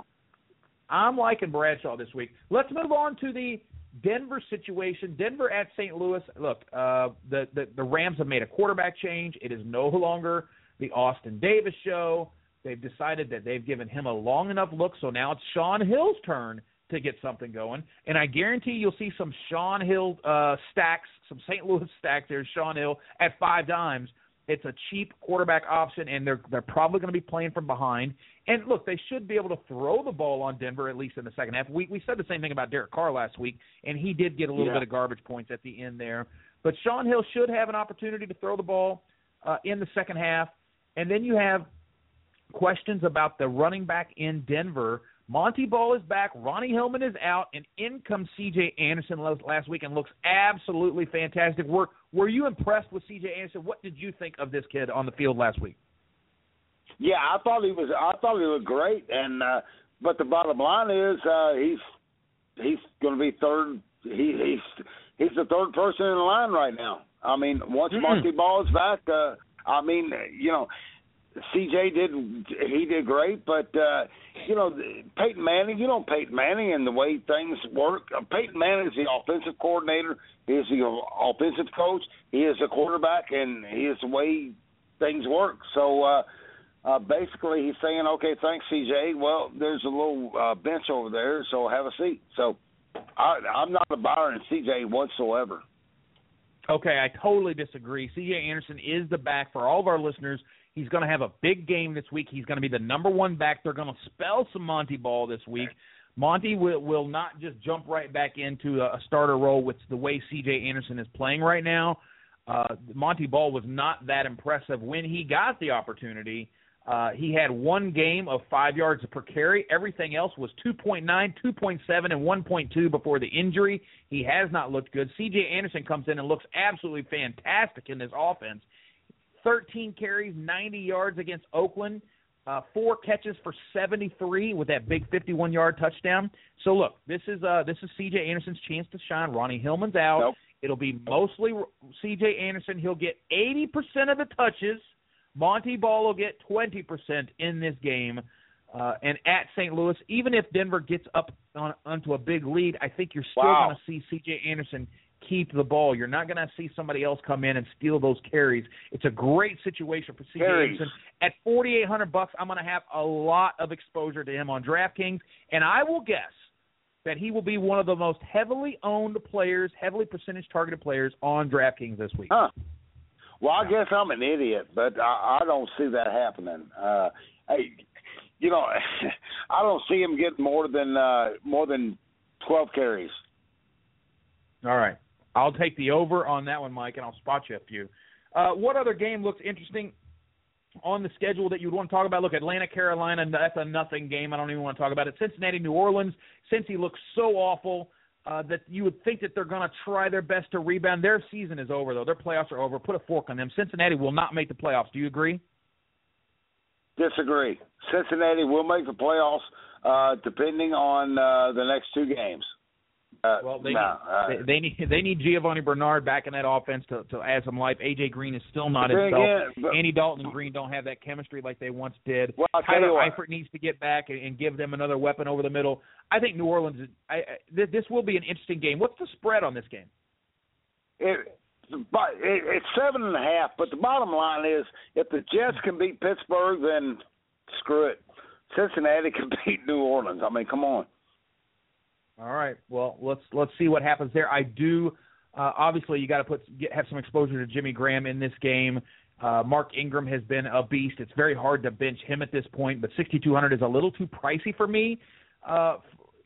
I'm liking Bradshaw this week. Let's move on to the Denver situation. Denver at St. Louis. Look, uh, the, the the Rams have made a quarterback change. It is no longer the Austin Davis show. They've decided that they've given him a long enough look, so now it's Shaun Hill's turn to get something going. And I guarantee you'll see some Shaun Hill uh, stacks, some St. Louis stacks. There's Shaun Hill at five dimes. It's a cheap quarterback option, and they're they're probably going to be playing from behind. And look, they should be able to throw the ball on Denver at least in the second half. We we said the same thing about Derek Carr last week, and he did get a little Yeah. bit of garbage points at the end there. But Shaun Hill should have an opportunity to throw the ball uh, in the second half. And then you have questions about the running back in Denver. Montee Ball is back. Ronnie Hillman is out, and in comes C.J. Anderson last week and looks absolutely fantastic. Were Were you impressed with C.J. Anderson? What did you think of this kid on the field last week? yeah, I thought he was. I thought he looked great, and uh, but the bottom line is uh, he's he's going to be third. He, he's he's the third person in the line right now. I mean, once mm-hmm. Is back, uh, I mean, you know, CJ did he did great, but uh, you know Peyton Manning. You know Peyton Manning and the way things work. Uh, Peyton Manning is the offensive coordinator. He is the offensive coach. He is the quarterback, and he is the way things work. So uh, uh, basically, he's saying, "Okay, thanks, CJ. Well, there's a little uh, bench over there, so have a seat." So I, I'm not a buyer in CJ whatsoever. Okay, I totally disagree. CJ Anderson is the back for all of our listeners. He's going to have a big game this week. He's going to be the number one back. They're going to spell some Montee Ball this week. Montee will will not just jump right back into a, a starter role with the way C.J. Anderson is playing right now. Uh, Montee Ball was not that impressive when he got the opportunity. Uh, he had one game of five yards per carry. Everything else was 2.9, 2.7, and 1.2 before the injury. He has not looked good. C.J. Anderson comes in and looks absolutely fantastic in this offense. 13 carries, 90 yards against Oakland, uh, four catches for 73 with that big 51-yard touchdown. So look, this is uh, this is C.J. Anderson's chance to shine. Ronnie Hillman's out. Nope. It'll be mostly C.J. Anderson. He'll get 80% of the touches. Montee Ball will get 20% in this game. Uh, and at St. Louis, even if Denver gets up on, onto a big lead, I think you're still wow. going to see C.J. Anderson keep the ball. You're not going to see somebody else come in and steal those carries. It's a great situation for C.J. Anderson. At 4,800 bucks, I'm going to have a lot of exposure to him on DraftKings, and I will guess that he will be one of the most heavily owned players, heavily percentage targeted players on DraftKings this week. Huh. Well, I guess I'm an idiot, but I, I don't see that happening. Uh, hey, you know, I don't see him getting more than uh, more than 12 carries. All right. I'll take the over on that one, Mike, and I'll spot you a few. Uh, what other game looks interesting on the schedule that you'd want to talk about? Look, Atlanta, Carolina, that's a nothing game. I don't even want to talk about it. Cincinnati, New Orleans, since he looks so awful uh, that you would think that they're going to try their best to rebound. Their season is over, though. Their playoffs are over. Put a fork on them. Cincinnati will not make the playoffs. Do you agree? Disagree. Cincinnati will make the playoffs uh, depending on uh, the next two games. Uh, well, they, no, need, uh, they, they need they need Giovani Bernard back in that offense to to add some life. AJ Green is still not himself. Yeah, Andy Dalton and Green don't have that chemistry like they once did. Well, Tyler Eifert needs to get back and, and give them another weapon over the middle. I think New Orleans. I, I this will be an interesting game. What's the spread on this game? It, but it, it's seven and a half. But the bottom line is, if the Jets can beat Pittsburgh, then screw it. Cincinnati can beat New Orleans. I mean, come on. All right. Well, let's let's see what happens there. I do. Uh, obviously, you got to put get, have some exposure to Jimmy Graham in this game. Uh, Mark Ingram has been a beast. It's very hard to bench him at this point, but 6,200 is a little too pricey for me. Uh,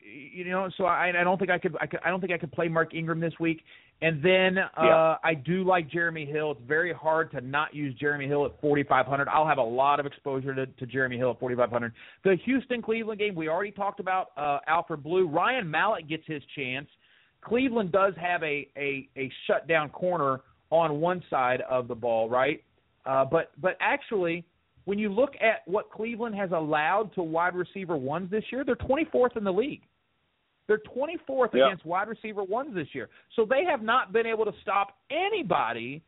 you know, so I, I don't think I could, I could. I don't think I could play Mark Ingram this week. And then uh, yeah. I do like Jeremy Hill. It's very hard to not use Jeremy Hill at 4,500. I'll have a lot of exposure to, to Jeremy Hill at 4,500. The Houston Cleveland game, we already talked about uh, Alfred Blue. Ryan Mallett gets his chance. Cleveland does have a, a, a shutdown corner on one side of the ball, right? Uh, but but actually, when you look at what Cleveland has allowed to wide receiver ones this year, they're 24th in the league. They're 24th yep. against wide receiver ones this year. So they have not been able to stop anybody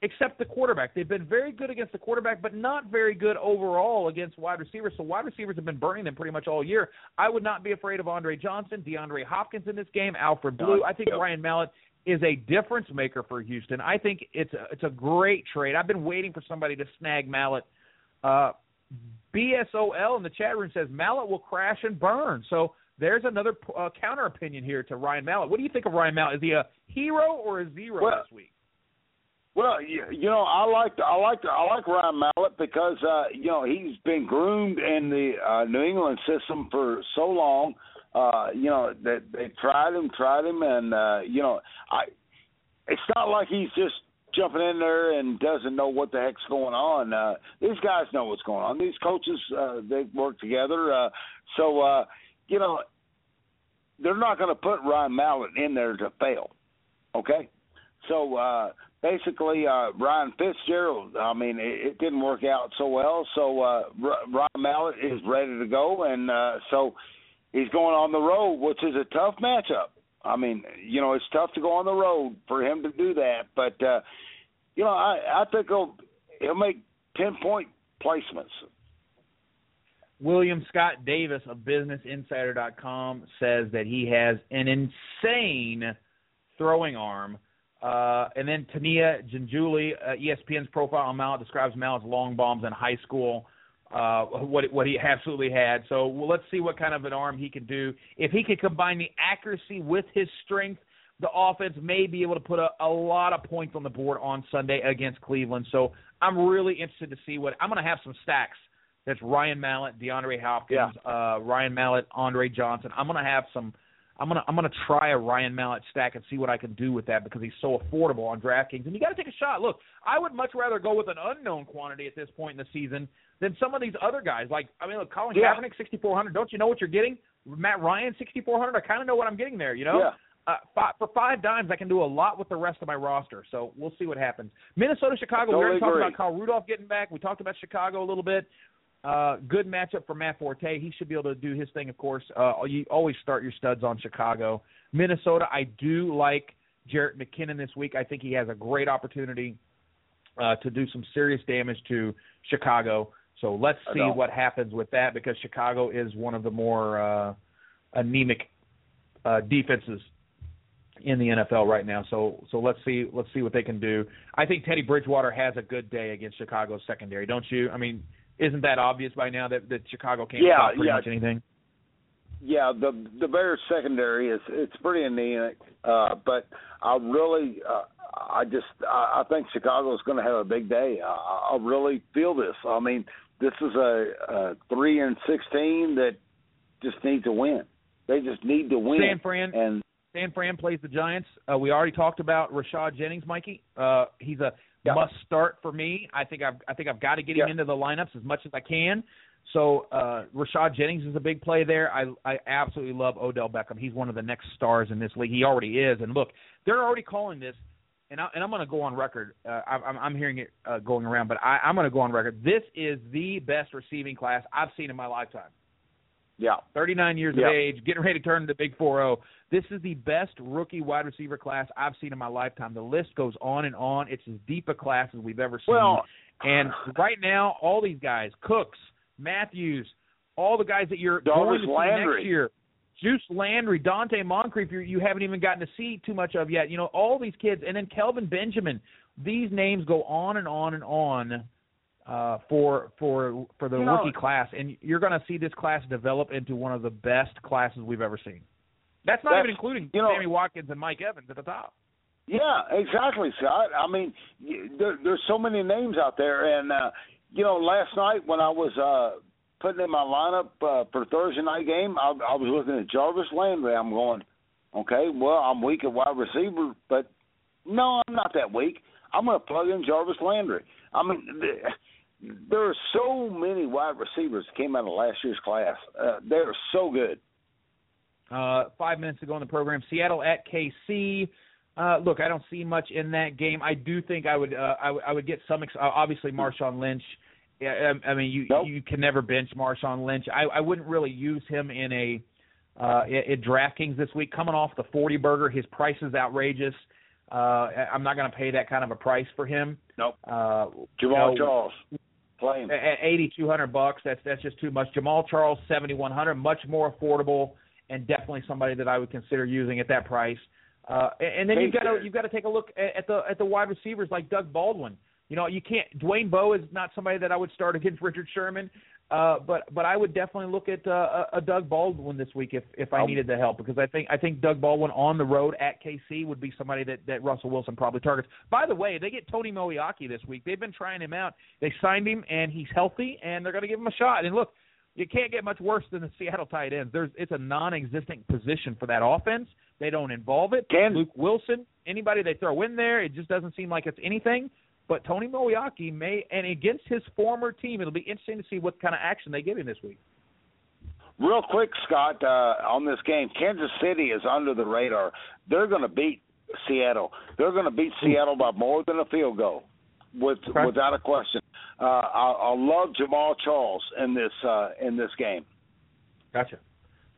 except the quarterback. They've been very good against the quarterback, but not very good overall against wide receivers. So wide receivers have been burning them pretty much all year. I would not be afraid of Andre Johnson, DeAndre Hopkins in this game, Alfred Blue. I think Ryan Mallett is a difference maker for Houston. I think it's a, it's a great trade. I've been waiting for somebody to snag Mallett. Uh, BSOL in the chat room says Mallett will crash and burn. So there's another uh, counter opinion here to Ryan Mallett. What do you think of Ryan Mallett? Is he a hero or a zero well, this week? Well, you, know, I like I like I like Ryan Mallett because uh, you know he's been groomed in the uh, New England system for so long. Uh, you know that they tried him, tried him, and uh, you know, I. It's not like he's just jumping in there and doesn't know what the heck's going on. Uh, these guys know what's going on. These coaches, uh, they work together. Uh, so, uh, you know, they're not going to put Ryan Mallett in there to fail. Okay, so uh, basically uh, Ryan Fitzgerald. I mean, it, it didn't work out so well. So uh, Ryan Mallett is ready to go, and uh, so he's going on the road, which is a tough matchup. I mean, you know, it's tough to go on the road for him to do that, but uh, you know, I I think he'll he'll make ten point placements. William Scott Davis of BusinessInsider.com says that he has an insane throwing arm. Uh, and then Tania Ganguli, uh, ESPN's profile on Mallett describes Mallett's long bombs in high school, uh, what what he absolutely had. So well, let's see what kind of an arm he can do. If he can combine the accuracy with his strength, the offense may be able to put a, a lot of points on the board on Sunday against Cleveland. So I'm really interested to see what I'm going to have some stacks. That's Ryan Mallett, DeAndre Hopkins, yeah. uh, Ryan Mallett, Andre Johnson. I'm going to have some – I'm gonna I'm gonna try a Ryan Mallett stack and see what I can do with that because he's so affordable on DraftKings. And you got to take a shot. Look, I would much rather go with an unknown quantity at this point in the season than some of these other guys. Like I mean, look, Colin yeah. Kaepernick 6400. Don't you know what you're getting? Matt Ryan 6400. I kind of know what I'm getting there. You know. Yeah. Uh, five, for five dimes, I can do a lot with the rest of my roster. So we'll see what happens. Minnesota, Chicago. Totally we already talked about Kyle Rudolph getting back. We talked about Chicago a little bit. Uh, good matchup for Matt Forte. He should be able to do his thing, of course. Uh, you always start your studs on Chicago. Minnesota, I do like Jerick McKinnon this week. I think he has a great opportunity uh, to do some serious damage to Chicago. So let's see what happens with that because Chicago is one of the more uh, anemic uh, defenses in the NFL right now. So so let's see let's see what they can do. I think Teddy Bridgewater has a good day against Chicago's secondary, don't you? I mean, isn't that obvious by now that that Chicago can't yeah, pretty yeah. much anything? Yeah, the the Bears secondary is it's pretty anemic, uh, but I really uh, I just I, I think Chicago's going to have a big day. I, I really feel this. I mean, this is a, a three and sixteen that just need to win. They just need to win. San Fran and San Fran plays the Giants. Uh, we already talked about Rashad Jennings, Mikey. Uh, he's a yeah. must start for me. I think I've I think I've got to get him yeah. into the lineups as much as I can. So uh, Rashad Jennings is a big play there. I I absolutely love Odell Beckham. He's one of the next stars in this league. He already is. And look, they're already calling this, and I and I'm going to go on record. Uh, I, I'm I'm hearing it uh, going around, but I, I'm going to go on record. This is the best receiving class I've seen in my lifetime. Yeah. 39 years yeah. of age, getting ready to turn into Big 4-0. This is the best rookie wide receiver class I've seen in my lifetime. The list goes on and on. It's as deep a class as we've ever seen. Well, and right now, all these guys, Cooks, Matthews, all the guys that you're going to Landry. see next year, Juice Landry, Donte Moncrief, you, you haven't even gotten to see too much of yet. You know, all these kids, and then Kelvin Benjamin. These names go on and on and on uh, for for for the rookie class, and you're going to see this class develop into one of the best classes we've ever seen. That's not That's- even including you know- Sammy Watkins and Mike Evans at the top. Yeah, exactly, Scott. I mean, there, there's so many names out there, and uh, you know, last night when I was uh, putting in my lineup uh, for Thursday night game, I, I was looking at Jarvis Landry. I'm going, okay, well, I'm weak at wide receiver, but no, I'm not that weak. I'm going to plug in Jarvis Landry. I mean, there are so many wide receivers that came out of last year's class. Uh, they are so good. Uh, five minutes ago in the program, Seattle at KC. Uh, look, I don't see much in that game. I do think I would uh, I, w- I would get some. Ex- uh, obviously, Marshawn Lynch. Yeah, I, I mean, you Nope. you can never bench Marshawn Lynch. I, I wouldn't really use him in a uh, in, in DraftKings this week. Coming off the forty burger, his price is outrageous. Uh, I'm not going to pay that kind of a price for him. Nope. Uh, Jamaal No. Charles, play him. at eighty two hundred bucks, that's that's just too much. Jamaal Charles seventy one hundred, much more affordable, and definitely somebody that I would consider using at that price. Uh, and and then you've got to you've got to take a look at, at the at the wide receivers like Doug Baldwin. You know, you can't. Dwayne Bowe is not somebody that I would start against Richard Sherman, uh, but but I would definitely look at uh, a, a Doug Baldwin this week if if I needed the help because I think I think Doug Baldwin on the road at KC would be somebody that that Russell Wilson probably targets. By the way, they get Tony Moeaki this week. They've been trying him out. They signed him and he's healthy and they're going to give him a shot. And look, you can't get much worse than the Seattle tight ends. There's it's a non-existent position for that offense. They don't involve it. Can- Luke Wilson, anybody they throw in there, it just doesn't seem like it's anything. But Tony Moeaki may, and against his former team, it'll be interesting to see what kind of action they give him this week. Real quick, Scott, uh, on this game, Kansas City is under the radar. They're going to beat Seattle. They're going to beat Seattle by more than a field goal, with Okay. without a question. Uh, I, I love Jamaal Charles in this uh, in this game. Gotcha.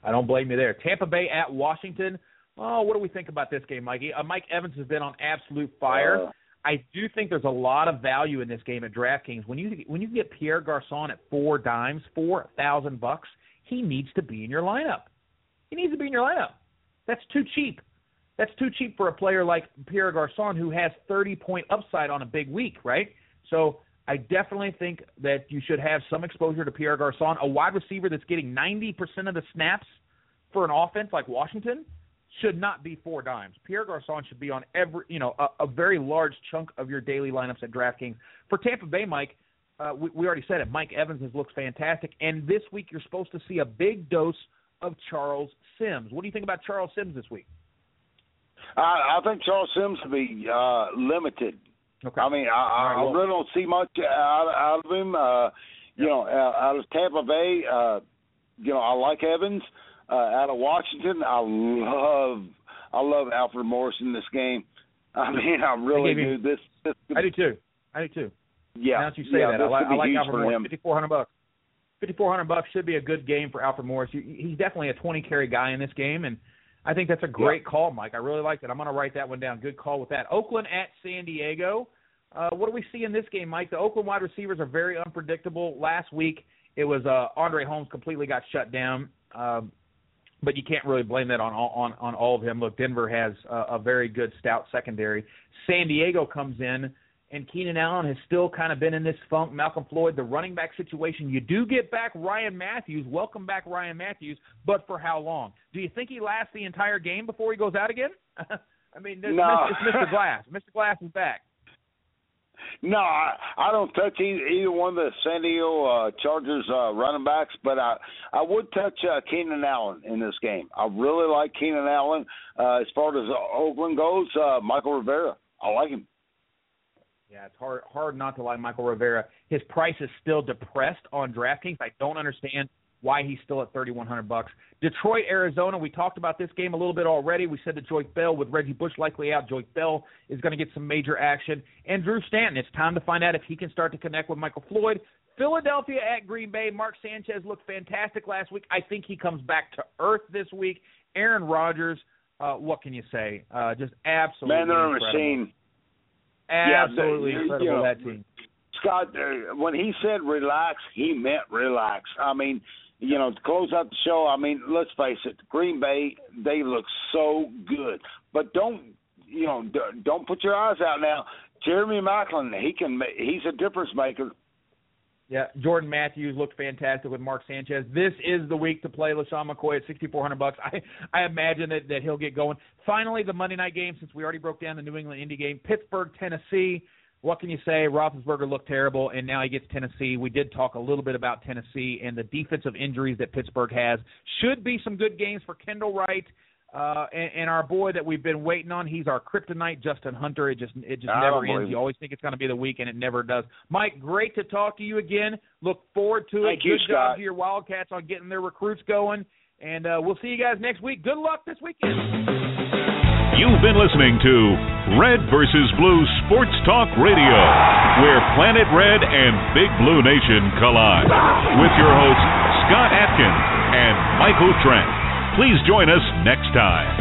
I don't blame you there. Tampa Bay at Washington. Oh, what do we think about this game, Mikey? Uh, Mike Evans has been on absolute fire. I do think there's a lot of value in this game at DraftKings. When you when you get Pierre Garcon at four dimes, four thousand bucks, he needs to be in your lineup. He needs to be in your lineup. That's too cheap. That's too cheap for a player like Pierre Garcon who has 30 point upside on a big week, right? So I definitely think that you should have some exposure to Pierre Garcon, a wide receiver that's getting 90% of the snaps for an offense like Washington should not be four dimes. Pierre Garcon should be on every, you know, a, a very large chunk of your daily lineups at DraftKings. For Tampa Bay, Mike, uh, we, we already said it. Mike Evans has looked fantastic, and this week you're supposed to see a big dose of Charles Sims. What do you think about Charles Sims this week? I, I think Charles Sims will be uh, limited. Okay. I mean, I, I, right, I really don't see much out, out of him. Uh, you know, out, out of Tampa Bay, uh, you know, I like Evans. Uh, out of Washington, I love, I love Alfred Morris in this game. I mean, I really do. This, this I do too. I do too. yeah. now that you say yeah, that, I like, I like Alfred Morris. Fifty four hundred bucks. Fifty four hundred bucks should be a good game for Alfred Morris. He's definitely a twenty carry guy in this game, and I think that's a great call, Mike. I really like that. I'm going to write that one down. Good call with that. Oakland at San Diego. Uh, what do we see in this game, Mike? The Oakland wide receivers are very unpredictable. Last week it was uh, Andre Holmes completely got shut down. Um, but you can't really blame that on all, on on all of him. Look, Denver has a, a very good stout secondary. San Diego comes in, and Keenan Allen has still kind of been in this funk. Malcom Floyd, the running back situation. You do get back Ryan Mathews. Welcome back, Ryan Mathews. But for how long? Do you think he lasts the entire game before he goes out again? I mean, No. it's Mr. Glass. Mr. Glass is back. No, I, I don't touch either, either one of the San Diego uh, Chargers uh, running backs, but I I would touch uh, Keenan Allen in this game. I really like Keenan Allen. Uh, as far as Oakland goes, uh, Mychal Rivera, I like him. Yeah, it's hard hard not to like Mychal Rivera. His price is still depressed on DraftKings. I don't understand why he's still at 3100 bucks. Detroit, Arizona, we talked about this game a little bit already. We said that Joique Bell with Reggie Bush likely out, Joique Bell is going to get some major action. And Drew Stanton, it's time to find out if he can start to connect with Michael Floyd. Philadelphia at Green Bay. Mark Sanchez looked fantastic last week. I think he comes back to earth this week. Aaron Rodgers, uh, what can you say? Uh, just absolutely Man, they're a incredible. machine. Yeah, Absolutely they- incredible you know, that team. Scott, uh, when he said relax, he meant relax. I mean, you know, to close out the show, I mean, let's face it, Green Bay, they look so good. But don't, you know, don't put your eyes out now. Jeremy Maclin, he can, he's a difference maker. Yeah, Jordan Matthews looked fantastic with Mark Sanchez. This is the week to play LeSean McCoy at sixty four hundred bucks. I I imagine that, that he'll get going. Finally, the Monday night game, since we already broke down the New England Indy game, Pittsburgh, Tennessee. What can you say? Roethlisberger looked terrible, and now he gets Tennessee. We did talk a little bit about Tennessee and the defensive injuries that Pittsburgh has. Should be some good games for Kendall Wright. Uh, and, and our boy that we've been waiting on, he's our kryptonite, Justin Hunter. It just it just I never ends. You always think it's going to be the week, and it never does. Mike, great to talk to you again. Look forward to Thank it. you, Good job Scott. to your Wildcats on getting their recruits going, and uh, we'll see you guys next week. Good luck this weekend. You've been listening to Red versus Blue Sports Talk Radio, where Planet Red and Big Blue Nation collide. With your hosts, Scott Atkins and Michael Trent. Please join us next time.